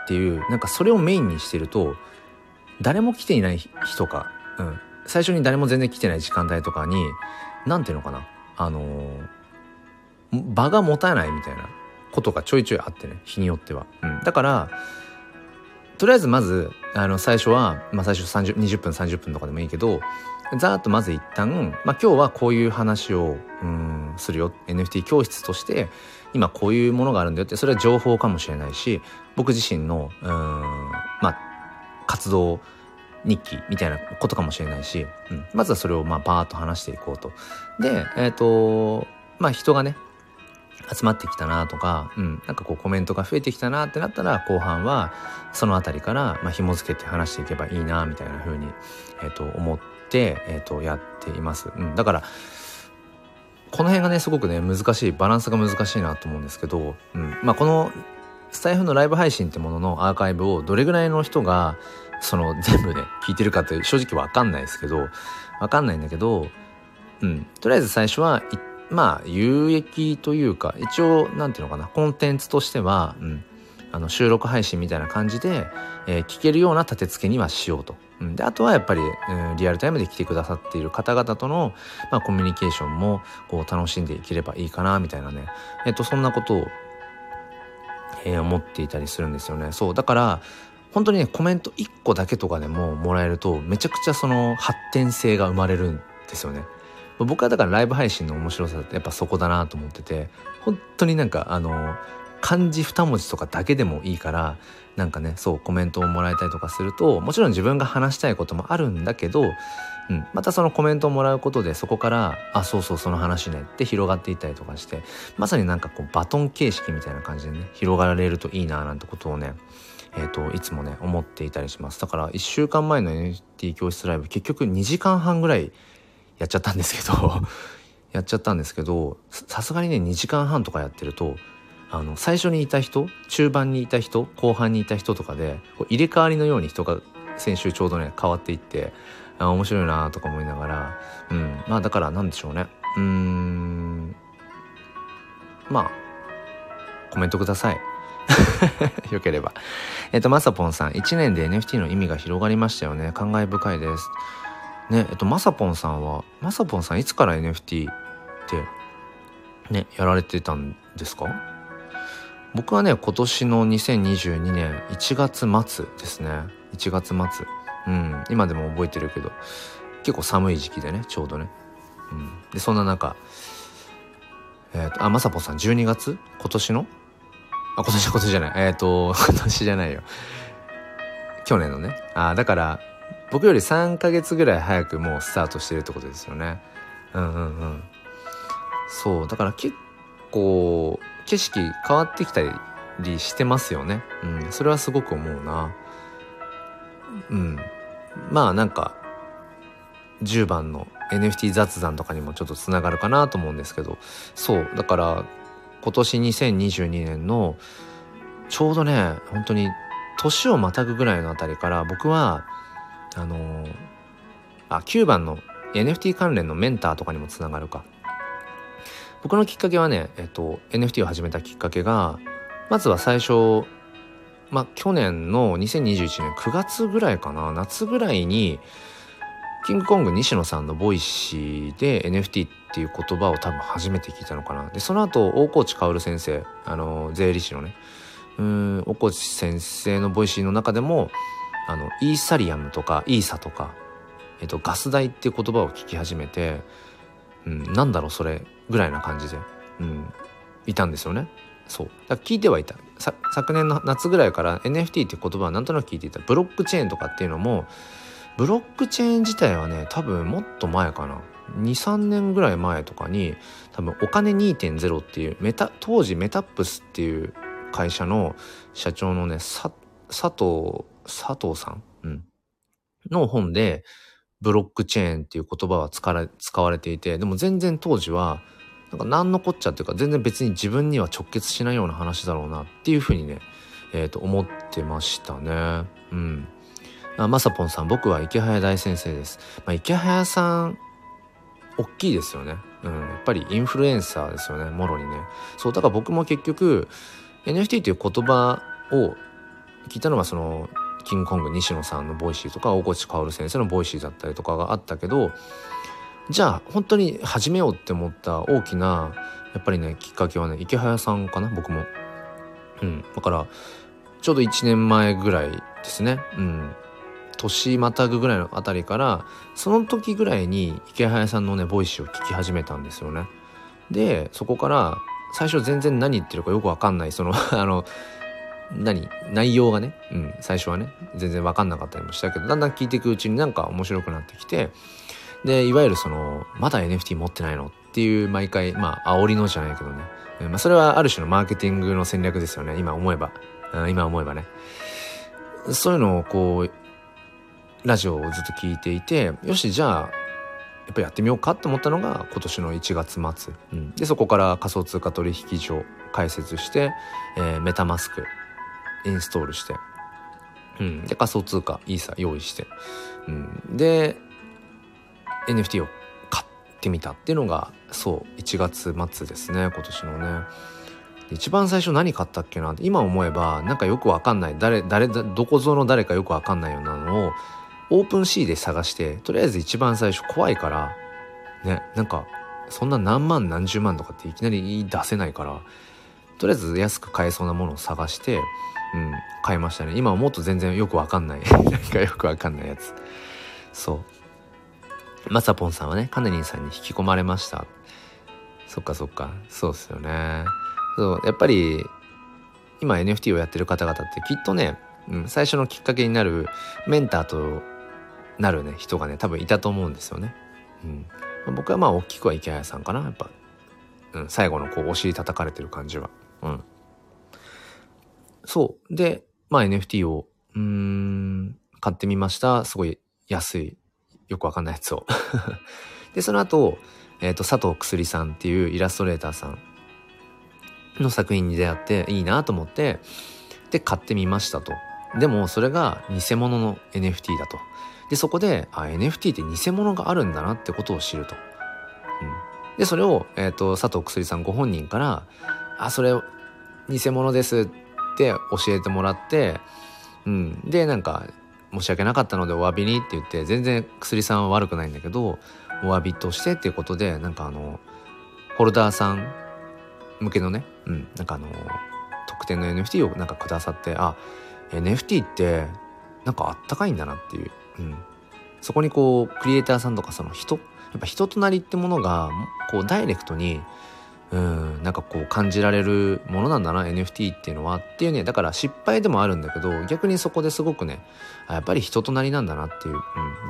っていうなんかそれをメインにしてると誰も来ていない日とか、うん、最初に誰も全然来てない時間帯とかに何ていうのかなあのー、場が持たないみたいなことがちょいちょいあってね日によっては、うん、だからとりあえずまずあの最初は、まあ、最初30 20分30分とかでもいいけどざーっとまず一旦、まあ、今日はこういう話をうんするよ。NFT 教室として今こういうものがあるんだよってそれは情報かもしれないし僕自身のうんまあ活動日記みたいなことかもしれないし、うん、まずはそれをまあバーッと話していこうと。で、えっ、ー、とまあ人がね集まってきたなとか、うん、なんかこうコメントが増えてきたなってなったら後半はその辺りからまあ紐付けて話していけばいいなみたいな風に、えー、と思って、えー、とやっています。うん、だからこの辺がねすごくね難しいバランスが難しいなと思うんですけど、うん、まあこのスタイフのライブ配信ってもののアーカイブをどれぐらいの人がその全部ね聞いてるかって正直わかんないですけどわかんないんだけどうん。とりあえず最初はまあ有益というか一応なんていうのかなコンテンツとしては、うん、あの収録配信みたいな感じで、えー、聞けるような立て付けにはしようと。うん、であとはやっぱり、うん、リアルタイムで来てくださっている方々との、まあ、コミュニケーションもこう楽しんでいければいいかなみたいなね、えっ、とそんなことを、えー、思っていたりするんですよね。そうだから本当にねコメント1個だけとかでももらえるとめちゃくちゃその発展性が生まれるんですよね。僕はだからライブ配信の面白さってやっぱそこだなと思ってて本当になんかあの漢字2文字とかだけでもいいからなんかねそうコメントをもらえたりとかするともちろん自分が話したいこともあるんだけど、うん、またそのコメントをもらうことでそこから「あそうそうその話ね」って広がっていったりとかしてまさになんかこうバトン形式みたいな感じでね広がれるといいななんてことをねえーと、いつもね思っていたりします。だから1週間前の NFT 教室ライブ結局2時間半ぐらいやっちゃったんですけど やっちゃったんですけどさすがにね2時間半とかやってるとあの最初にいた人中盤にいた人後半にいた人とかで入れ替わりのように人が先週ちょうどね変わっていってあ面白いなとか思いながらうんまあだからなんでしょうねうんまあコメントください よければ。えっ、と、まさぽんさん、1年で NFT の意味が広がりましたよね。感慨深いです。ね、えっと、まさぽんさんは、まさぽんさんいつから NFT ってね、やられてたんですか？僕はね、今年の2022年1月末ですね。1月末。うん、今でも覚えてるけど、結構寒い時期でね、ちょうどね。うん。で、そんな中、えっ、ー、と、あ、まさぽさん12月？今年の？あ、今年は今年じゃない。えっ、ー、と、今年じゃないよ。去年のね。あ、だから、僕より3ヶ月ぐらい早くもうスタートしてるってことですよね。うんうんうん。そう。だから結構景色変わってきたりしてますよね。うん。それはすごく思うな。うん。まあなんか10番の NFT 雑談とかにもちょっとつながるかなと思うんですけどそうだから今年2022年のちょうどね本当に年をまたぐぐらいのあたりから僕はあのー、あ9番の NFT 関連のメンターとかにもつながるか僕のきっかけはね、えっと、NFT を始めたきっかけがまずは最初まあ去年の2021年9月ぐらいかな夏ぐらいにキングコング西野さんのボイシーで NFT っていう言葉を多分初めて聞いたのかな。でその後大河内薫先生あの税理士のねうん大河内先生のボイシーの中でもあのイーサリアムとかイーサとか、えっと、ガス代っていう言葉を聞き始めて、うん、なんだろうそれぐらいな感じで、うん、いたんですよね。そう。だ聞いてはいた。昨年の夏ぐらいから NFT って言葉はなんとなく聞いていた。ブロックチェーンとかっていうのもブロックチェーン自体はね多分もっと前かな。23年ぐらい前とかに多分お金2.0っていうメタ当時メタップスっていう会社の社長のね佐藤佐藤さん、うん、の本で、ブロックチェーンっていう言葉は使われていて、でも全然当時は、なんか何のこっちゃっていうか、全然別に自分には直結しないような話だろうなっていうふうにね、え、ー、と、思ってましたね。うん。まさぽんさん、僕は池早大先生です。まあ、池早さん、大きいですよね。うん。やっぱりインフルエンサーですよね、もろにね。そう、だから僕も結局、NFT っていう言葉を聞いたのはそのキングコング西野さんのボイシーとか大河内薫先生のボイシーだったりとかがあったけどじゃあ本当に始めようって思った大きなやっぱりねきっかけはねイケハヤさんかな僕も。うん、だからちょうど1年前ぐらいですね。うん。年またぐぐらいのあたりから、その時ぐらいにイケハヤさんのね、ボイシーを聞き始めたんですよね。で、そこから、最初全然何言ってるかよくわかんない、その あの、何内容がね、うん、最初はね、全然わかんなかったりもしたけど、だんだん聞いていくうちになんか面白くなってきて、で、いわゆるその、まだ NFT 持ってないのっていう毎回、まあ、煽りのじゃないけどね。まあ、それはある種のマーケティングの戦略ですよね。今思えば。今思えばね。そういうのをこう、ラジオをずっと聞いていて、よし、じゃあ、やっぱやってみようかって思ったのが今年の1月末。うん、で、そこから仮想通貨取引所開設して、えー、メタマスクインストールして、うん、で、仮想通貨イーサ用意して、うん、で、NFT を買ってみたっていうのが、そう、1月末ですね、今年のね。一番最初何買ったっけな今思えばなんかよくわかんない誰誰どこぞの誰かよくわかんないようなのをオープンシーで探してとりあえず一番最初怖いからねなんかそんな何万何十万とかっていきなり出せないからとりあえず安く買えそうなものを探してうん買いましたね。今はもっと全然よくわかんない。なんかよくわかんないやつ。そう。まさぽんさんはねカネリンさんに引き込まれました。そっかそっか。そうっすよね。そうやっぱり今 NFT をやってる方々ってきっとね、うん、最初のきっかけになるメンターとなるね人がね多分いたと思うんですよね。うん、僕はまあ大きくは池谷さんかなやっぱ、うん、最後のこうお尻叩かれてる感じは。うん、そう。でまあ NFT をうん買ってみました。すごい安い。よくわかんないやつを でその後、えっ、ー、と佐藤くすりさんっていうイラストレーターさんの作品に出会っていいなと思って、で、買ってみましたと。でも、それが偽物の NFT だと。で、そこで、あ、NFT って偽物があるんだなってことを知ると。うん。で、それを、えっ、ー、と、佐藤薬さんご本人から、あ、それ、偽物ですって教えてもらって、うん。で、なんか、申し訳なかったのでお詫びにって言って、全然薬さんは悪くないんだけど、お詫びとしてっていうことで、なんかあの、ホルダーさん向けのね、うん、なんかあの特典の NFT をなんかくださってあ NFT ってなんかあったかいんだなっていう、うん、そこにこうクリエイターさんとかその人やっぱ人となりってものがこうダイレクトにうんなんかこう感じられるものなんだな NFT っていうのはっていうねだから失敗でもあるんだけど逆にそこですごくねやっぱり人となりなんだなっていう、うん、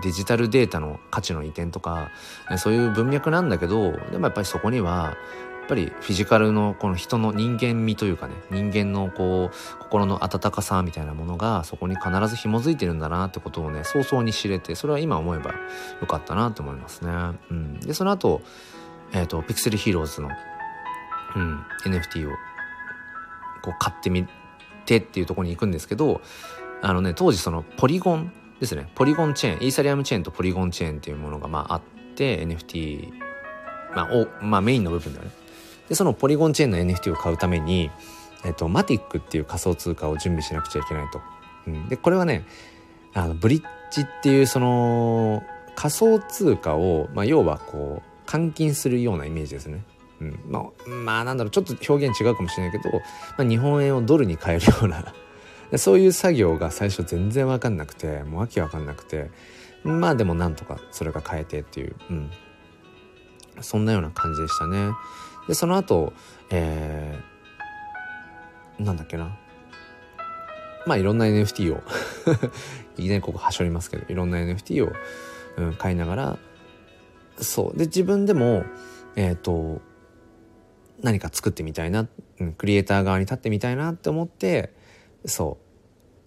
デジタルデータの価値の移転とかそういう文脈なんだけどでもやっぱりそこにはやっぱりフィジカルのこの人の人間味というかね人間のこう心の温かさみたいなものがそこに必ず紐づいてるんだなってことをね早々に知れてそれは今思えばよかったなと思いますね。うん、でその後、えっ、ー、とピクセルヒーローズの、うん、NFT をこう買ってみてっていうところに行くんですけどあのね当時そのポリゴンですね。ポリゴンチェーンイーサリアムチェーンとポリゴンチェーンっていうものがまああって NFT まあ、おまあ、メインの部分だよね。でそのポリゴンチェーンの NFT を買うために、えっと、マティックっていう仮想通貨を準備しなくちゃいけないと。うん、でこれはねあのブリッジっていうその仮想通貨を、まあ、要はこう換金するようなイメージですね。うん、まあ、まあなんだろうちょっと表現違うかもしれないけど、まあ、日本円をドルに変えるような そういう作業が最初全然分かんなくてもう訳分かんなくてまあでもなんとかそれが変えてっていう、うん、そんなような感じでしたね。でその後えー、なんだっけな。まあいろんな NFT を いきなりここはしょりますけどいろんな NFT を、うん、買いながらそう。で自分でもえっ、ー、と何か作ってみたいな、うん、クリエイター側に立ってみたいなって思ってそう。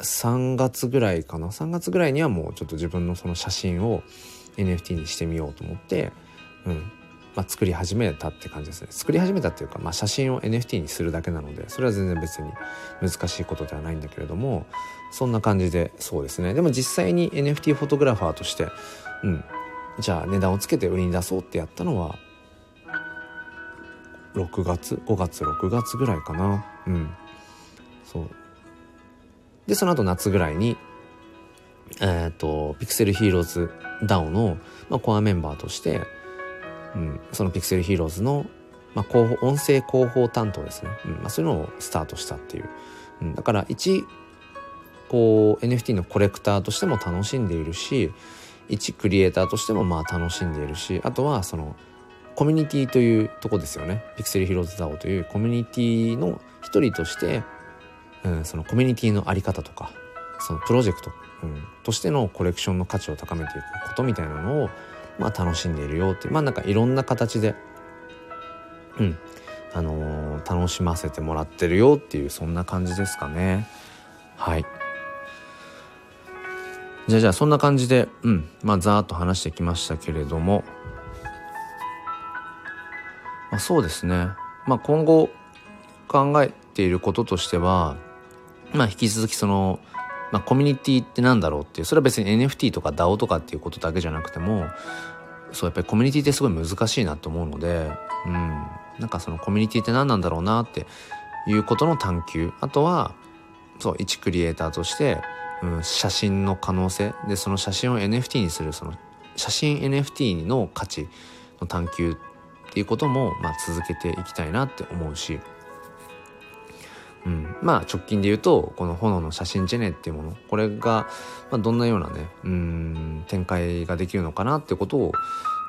3月ぐらいかな？3月ぐらいにはもうちょっと自分のその写真を NFT にしてみようと思って、うん、まあ、作り始めたって感じですね。作り始めたっていうか、まあ、写真を NFT にするだけなのでそれは全然別に難しいことではないんだけれどもそんな感じでそうですね。でも実際に NFT フォトグラファーとしてうん。じゃあ値段をつけて売りに出そうってやったのは6月5月6月ぐらいかな。うん。そう。でその後夏ぐらいにえっ、ー、とピクセルヒーローズ DAO の、まあ、コアメンバーとしてうん、そのピクセルヒーローズの、まあ、広報音声広報担当ですね、うん。まあ、そういうのをスタートしたっていう、うん、だから一こう NFT のコレクターとしても楽しんでいるし一クリエイターとしてもまあ楽しんでいるしあとはそのコミュニティというとこですよね。ピクセルヒローズ DAO というコミュニティの一人として、うん、そのコミュニティの在り方とかそのプロジェクト、うん、としてのコレクションの価値を高めていくことみたいなのをまあ楽しんでいるよってまあなんかいろんな形でうんあのー、楽しませてもらってるよっていうそんな感じですかね。はい。じゃあじゃあそんな感じでうんまあざーっと話してきましたけれどもまあ、そうですね。まあ今後考えていることとしてはまあ引き続きそのまあ、コミュニティってなんだろうっていうそれは別に NFT とか DAO とかっていうことだけじゃなくてもそうやっぱりコミュニティってすごい難しいなと思うのでうん。なんかそのコミュニティって何なんだろうなっていうことの探求。あとはそう一クリエイターとして、うん、写真の可能性。でその写真を NFT にするその写真 NFT の価値の探求っていうことも、まあ、続けていきたいなって思うし、うん、まあ直近で言うとこの炎の写真ジェネっていうもの。これが、まあ、どんなようなねうん展開ができるのかなってことを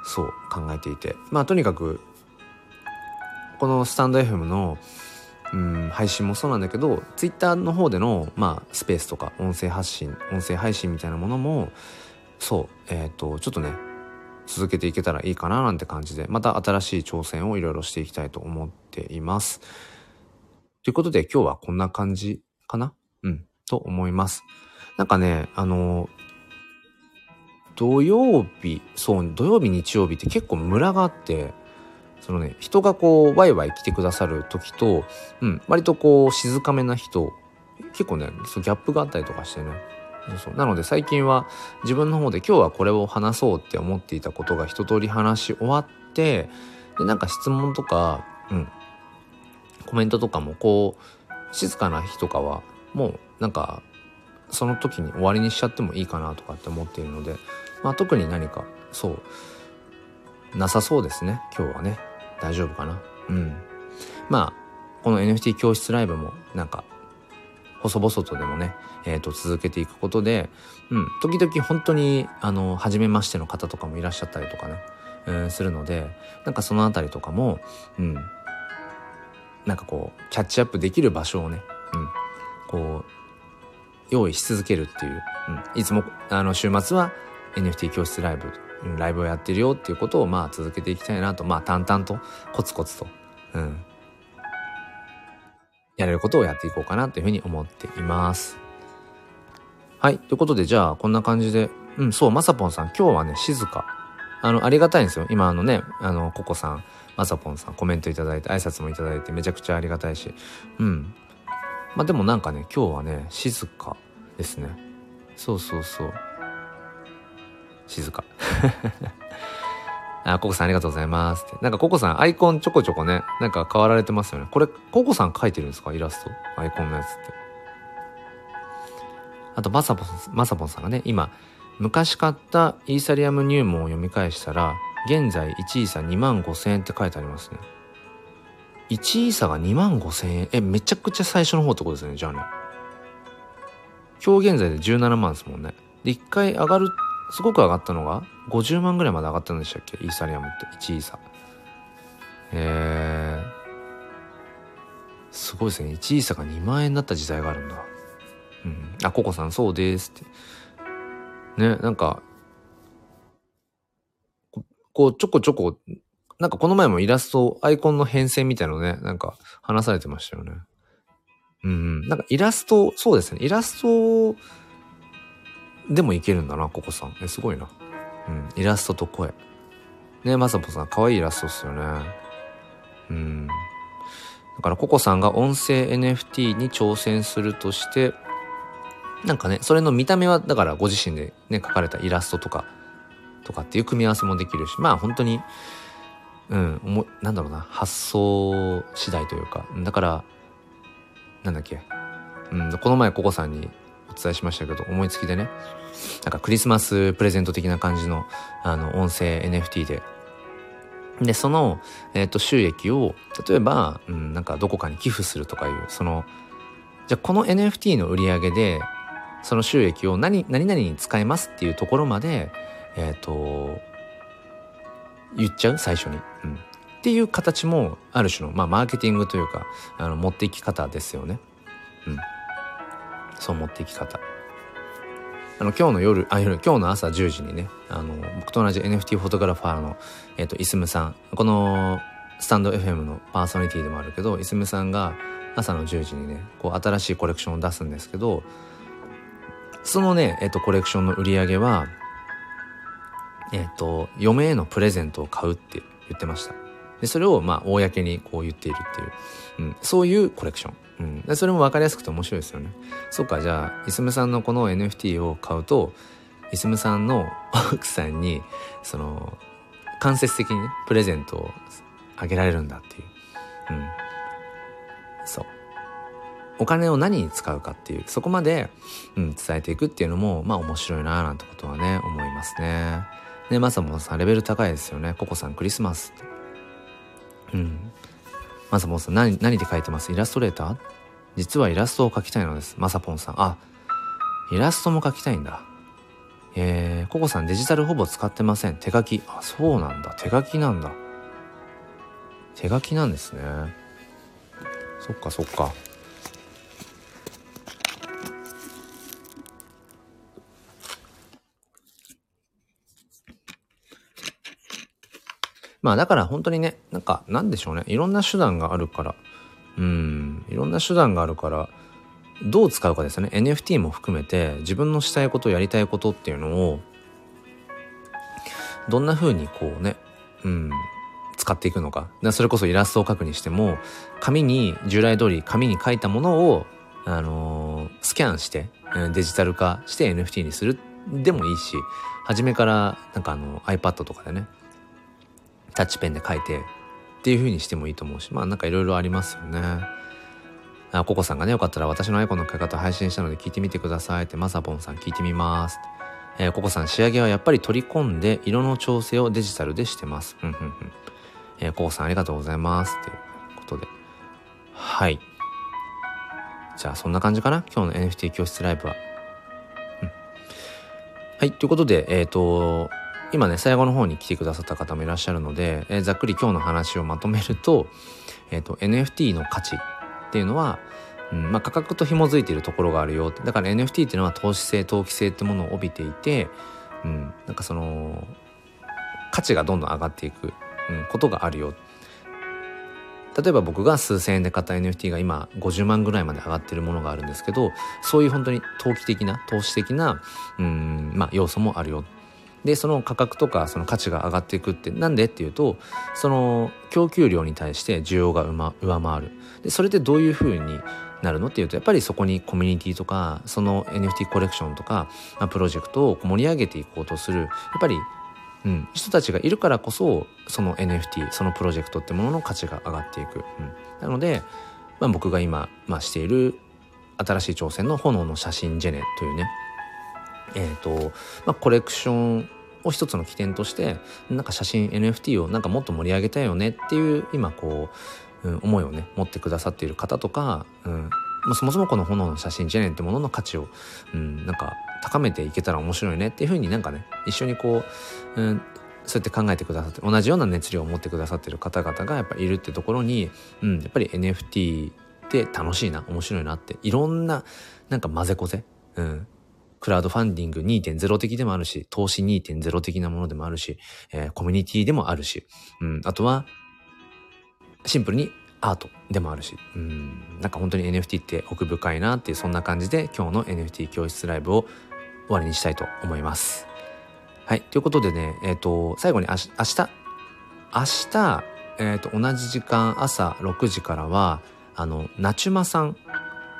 そう考えていて。まあとにかくこのスタンド FM のうん配信もそうなんだけど Twitter の方での、まあ、スペースとか音声発信音声配信みたいなものもそうえっ、ー、とちょっとね続けていけたらいいかななんて感じでまた新しい挑戦をいろいろしていきたいと思っています。ということで今日はこんな感じかな？うんと思います。なんかねあの土曜日そう土曜日日曜日って結構ムラがあってそのね人がこうワイワイ来てくださる時と、うん、割とこう静かめな人結構ねそのギャップがあったりとかしてねそうそうなので最近は自分の方で今日はこれを話そうって思っていたことが一通り話し終わってでなんか質問とか、うん、コメントとかもこう静かな日とかはもうなんかその時に終わりにしちゃってもいいかなとかって思っているので、まあ、特に何かそうなさそうですね今日はね。大丈夫かなうん。まあ、この NFT 教室ライブもなんか、細々とでもね、えっ、ー、と、続けていくことで、うん、時々本当に、あの、初めましての方とかもいらっしゃったりとかね、うん、するので、なんかそのあたりとかも、うん、なんかこう、キャッチアップできる場所をね、うん、こう、用意し続けるっていう、うん、いつも、あの、週末は NFT 教室ライブライブをやってるよっていうことをまあ続けていきたいなと、まあ淡々とコツコツと、うん、やれることをやっていこうかなというふうに思っています。はい。ということで、じゃあ、こんな感じで、うん、そう、まさぽんさん、今日はね、静か。あの、ありがたいんですよ。今、あのね、あの、ココさん、まさぽんさん、コメントいただいて、挨拶もいただいて、めちゃくちゃありがたいし。うん。まあ、でもなんかね、今日はね、静かですね。そうそうそう。静か。あ、ココさんありがとうございますって。なんかココさんアイコンちょこちょこね、なんか変わられてますよね。これ、ココさん描いてるんですか？イラスト？アイコンのやつって。あと、まさぽん、まさぽんさんがね、今、昔買ったイーサリアム入門を読み返したら、現在1イーサ2万5千円って書いてありますね。1イーサが2万5千円？え、めちゃくちゃ最初の方ってことですね、じゃあね。今日現在で17万ですもんね。で、1回上がるすごく上がったのが50万ぐらいまで上がったんでしたっけ？イーサリアムって1イーサへえすごいですね1イーサが2万円になった時代があるんだうんあココさんそうですってねなんかこうちょこちょこなんかこの前もイラストアイコンの変遷みたいのねなんか話されてましたよねうん、なんかイラスト、そうですね。イラストでもいけるんだな、ココさん。え、すごいな。うん。イラストと声。ねまさぽさん、可愛いイラストっすよね。うん。だから、ココさんが音声 NFT に挑戦するとして、なんかね、それの見た目は、だからご自身でね、描かれたイラストとか、とかっていう組み合わせもできるし、まあ本当に、うん、もなんだろうな、発想次第というか、だから、なんだっけ、うん、この前ココさんにお伝えしましたけど、思いつきでね、なんかクリスマスプレゼント的な感じの、あの、音声 NFT で、で、その、えっ、ー、と、収益を、例えば、うん、なんかどこかに寄付するとかいう、その、じゃこの NFT の売り上げで、その収益を何何々に使いますっていうところまでえっ、ー、と言っちゃう？最初に、うん、っていう形もある種の、まあ、マーケティングというかあの持っていき方ですよね。うん、そう持っていき方。あの今日の夜あ夜今日の朝10時にねあの僕と同じ NFT フォトグラファーの、えーと、イスムさん。このスタンド FM のパーソナリティでもあるけどイスムさんが朝の10時にねこう新しいコレクションを出すんですけどそのね、えっ、と、コレクションの売り上げはえっ、と嫁へのプレゼントを買うって言ってました。でそれをまあ公にこう言っているっていう、うん、そういうコレクション。うん、でそれも分かりやすくて面白いですよね。そっかじゃあいすむさんのこの NFT を買うといすむさんの 奥さんにその間接的にねプレゼントをあげられるんだっていう。うん。そう。お金を何に使うかっていうそこまで、うん、伝えていくっていうのもまあ面白いななんてことはね思いますねでまさもさんレベル高いですよねココさんクリスマスうんまさぽんさん何、何で描いてます？イラストレーター？実はイラストを描きたいのです。まさぽんさん。あ、イラストも描きたいんだ。えー、ココさんデジタルほぼ使ってません。手書き。あ、そうなんだ。手書きなんだ。手書きなんですね。そっかそっか。まあだから本当にね、なんかなんでしょうね。いろんな手段があるから、うん、いろんな手段があるから、どう使うかですよね。NFT も含めて自分のしたいこと、やりたいことっていうのを、どんな風にこうね、うん、使っていくのか。それこそイラストを描くにしても、紙に、従来通り紙に書いたものを、あのー、スキャンして、デジタル化して NFT にするでもいいし、初めからなんかあの iPad とかでね、タッチペンで書いてっていう風にしてもいいと思うしまあなんかいろいろありますよね。あココさんがねよかったら私のアイコンの書き方配信したので聞いてみてくださいってまさぽんさん聞いてみますえー、ココさん仕上げはやっぱり取り込んで色の調整をデジタルでしてます。ふんふんふん。えー、ココさんありがとうございますっていうことで。はい。じゃあそんな感じかな？今日の NFT 教室ライブは。うん。はい。ということで、えっ、ー、と、今ね、最後の方に来てくださった方もいらっしゃるので、えー、ざっくり今日の話をまとめると、えっ、ー、と、NFT の価値っていうのは、うんまあ、価格と紐づいているところがあるよ。だから NFT っていうのは投資性、投機性ってものを帯びていて、うん、なんかその、価値がどんどん上がっていく、うん、ことがあるよ。例えば僕が数千円で買った NFT が今50万ぐらいまで上がってるものがあるんですけど、そういう本当に投機的な、投資的な、うん、まあ要素もあるよ。でその価格とかその価値が上がっていくってなんでっていうとその供給量に対して需要が上回る。でそれってどういうふうになるのっていうとやっぱりそこにコミュニティとかその NFT コレクションとか、まあ、プロジェクトを盛り上げていこうとする。やっぱり、うん、人たちがいるからこそその NFT そのプロジェクトってものの価値が上がっていく、うん、なので、まあ、僕が今、まあ、している新しい挑戦の炎の写真ジェネというねえーとまあ、コレクションを一つの起点としてなんか写真 NFT をなんかもっと盛り上げたいよねっていう今こう、うん、思いをね持ってくださっている方とか、うん、まあそもそもこの炎の写真ジェネってものの価値を、うん、なんか高めていけたら面白いねっていうふうになんかね一緒にこう、うん、そうやって考えてくださって同じような熱量を持ってくださってる方々がやっぱいるってところに、うん、やっぱり NFT って楽しいな面白いなっていろんななんか混ぜこぜ、うん、クラウドファンディング2.0的でもあるし、投資2.0的なものでもあるし、えー、コミュニティでもあるし、うん、あとは、シンプルにアートでもあるし、うん、なんか本当に NFT って奥深いなっていう、そんな感じで今日の NFT 教室ライブを終わりにしたいと思います。はい。ということでね、えっ、ー、と、最後に明日、明日、明日、えっ、ー、と、同じ時間朝6時からは、あの、なちまさん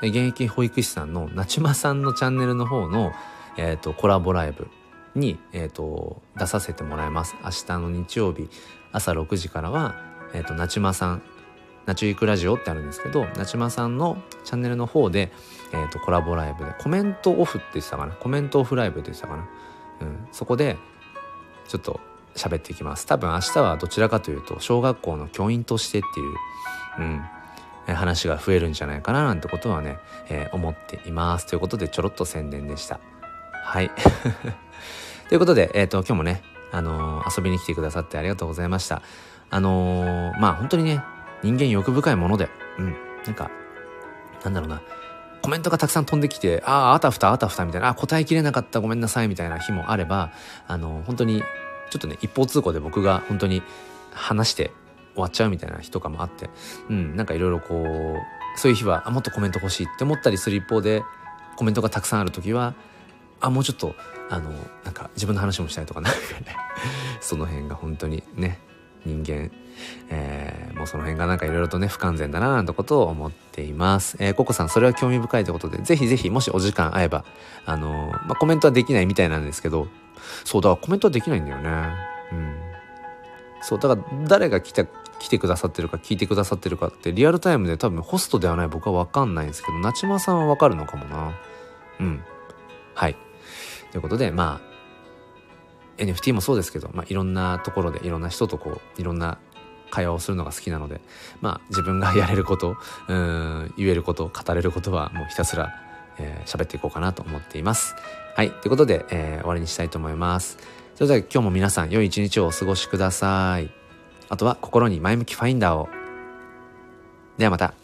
現役保育士さんのなちまさんのチャンネルの方の、え、ー、と、コラボライブに、え、ー、と、出させてもらいます。明日の日曜日朝6時からは、えっ、ー、と、なちまさん、なちゅいくラジオってあるんですけど、なちまさんのチャンネルの方で、えっ、と、コラボライブで、コメントオフって言ってたかな？コメントオフライブって言ってたかな？うん、そこで、ちょっと喋っていきます。多分明日はどちらかというと、小学校の教員としてっていう、うん、話が増えるんじゃないかななんてことはね、えー、思っています。ということでちょろっと宣伝でした。はい。ということで、えっ、ー、と、今日もね、あのー、遊びに来てくださってありがとうございました。あのまあ本当にね、人間欲深いもので、うん、なんか、なんだろうな、コメントがたくさん飛んできて、ああ、あたふたあたふたみたいな、あ答えきれなかったごめんなさいみたいな日もあれば、あの、本当に、ちょっとね、一方通行で僕が本当に話して終わっちゃうみたいな日とかもあって、うん、なんかいろいろこう、そういう日は、あ、もっとコメント欲しいって思ったりする一方で、コメントがたくさんある時は、あ、もうちょっと、あの、なんか自分の話もしたいとか、なんかね、その辺が本当にね、人間、えー、もうその辺がなんかいろいろとね、不完全だななんてことを思っています。えー、ココさん、それは興味深いということで、ぜひぜひ、もしお時間合えば、あのー、まあ、コメントはできないみたいなんですけど、そう、だコメントはできないんだよね。うん。そう、だから誰が来た、来てくださってるか聞いてくださってるかってリアルタイムで多分ホストではない僕はわかんないんですけど、なちまさんはわかるのかもな。うん。はい。ということで、まあ、NFT もそうですけど、まあ、いろんなところでいろんな人とこういろんな会話をするのが好きなので、まあ、自分がやれることうん言えること語れることはもうひたすら喋、えー、っていこうかなと思っています。はいということで、えー、終わりにしたいと思います。それでは今日も皆さん良い一日をお過ごしください。あとは心に前向きファインダーを。ではまた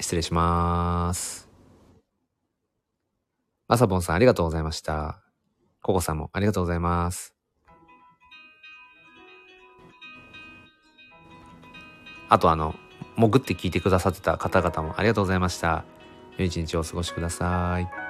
失礼します。まさぼんさんありがとうございました。ココさんもありがとうございます。あとあの、潜って聞いてくださってた方々もありがとうございました。良い一日をお過ごしください。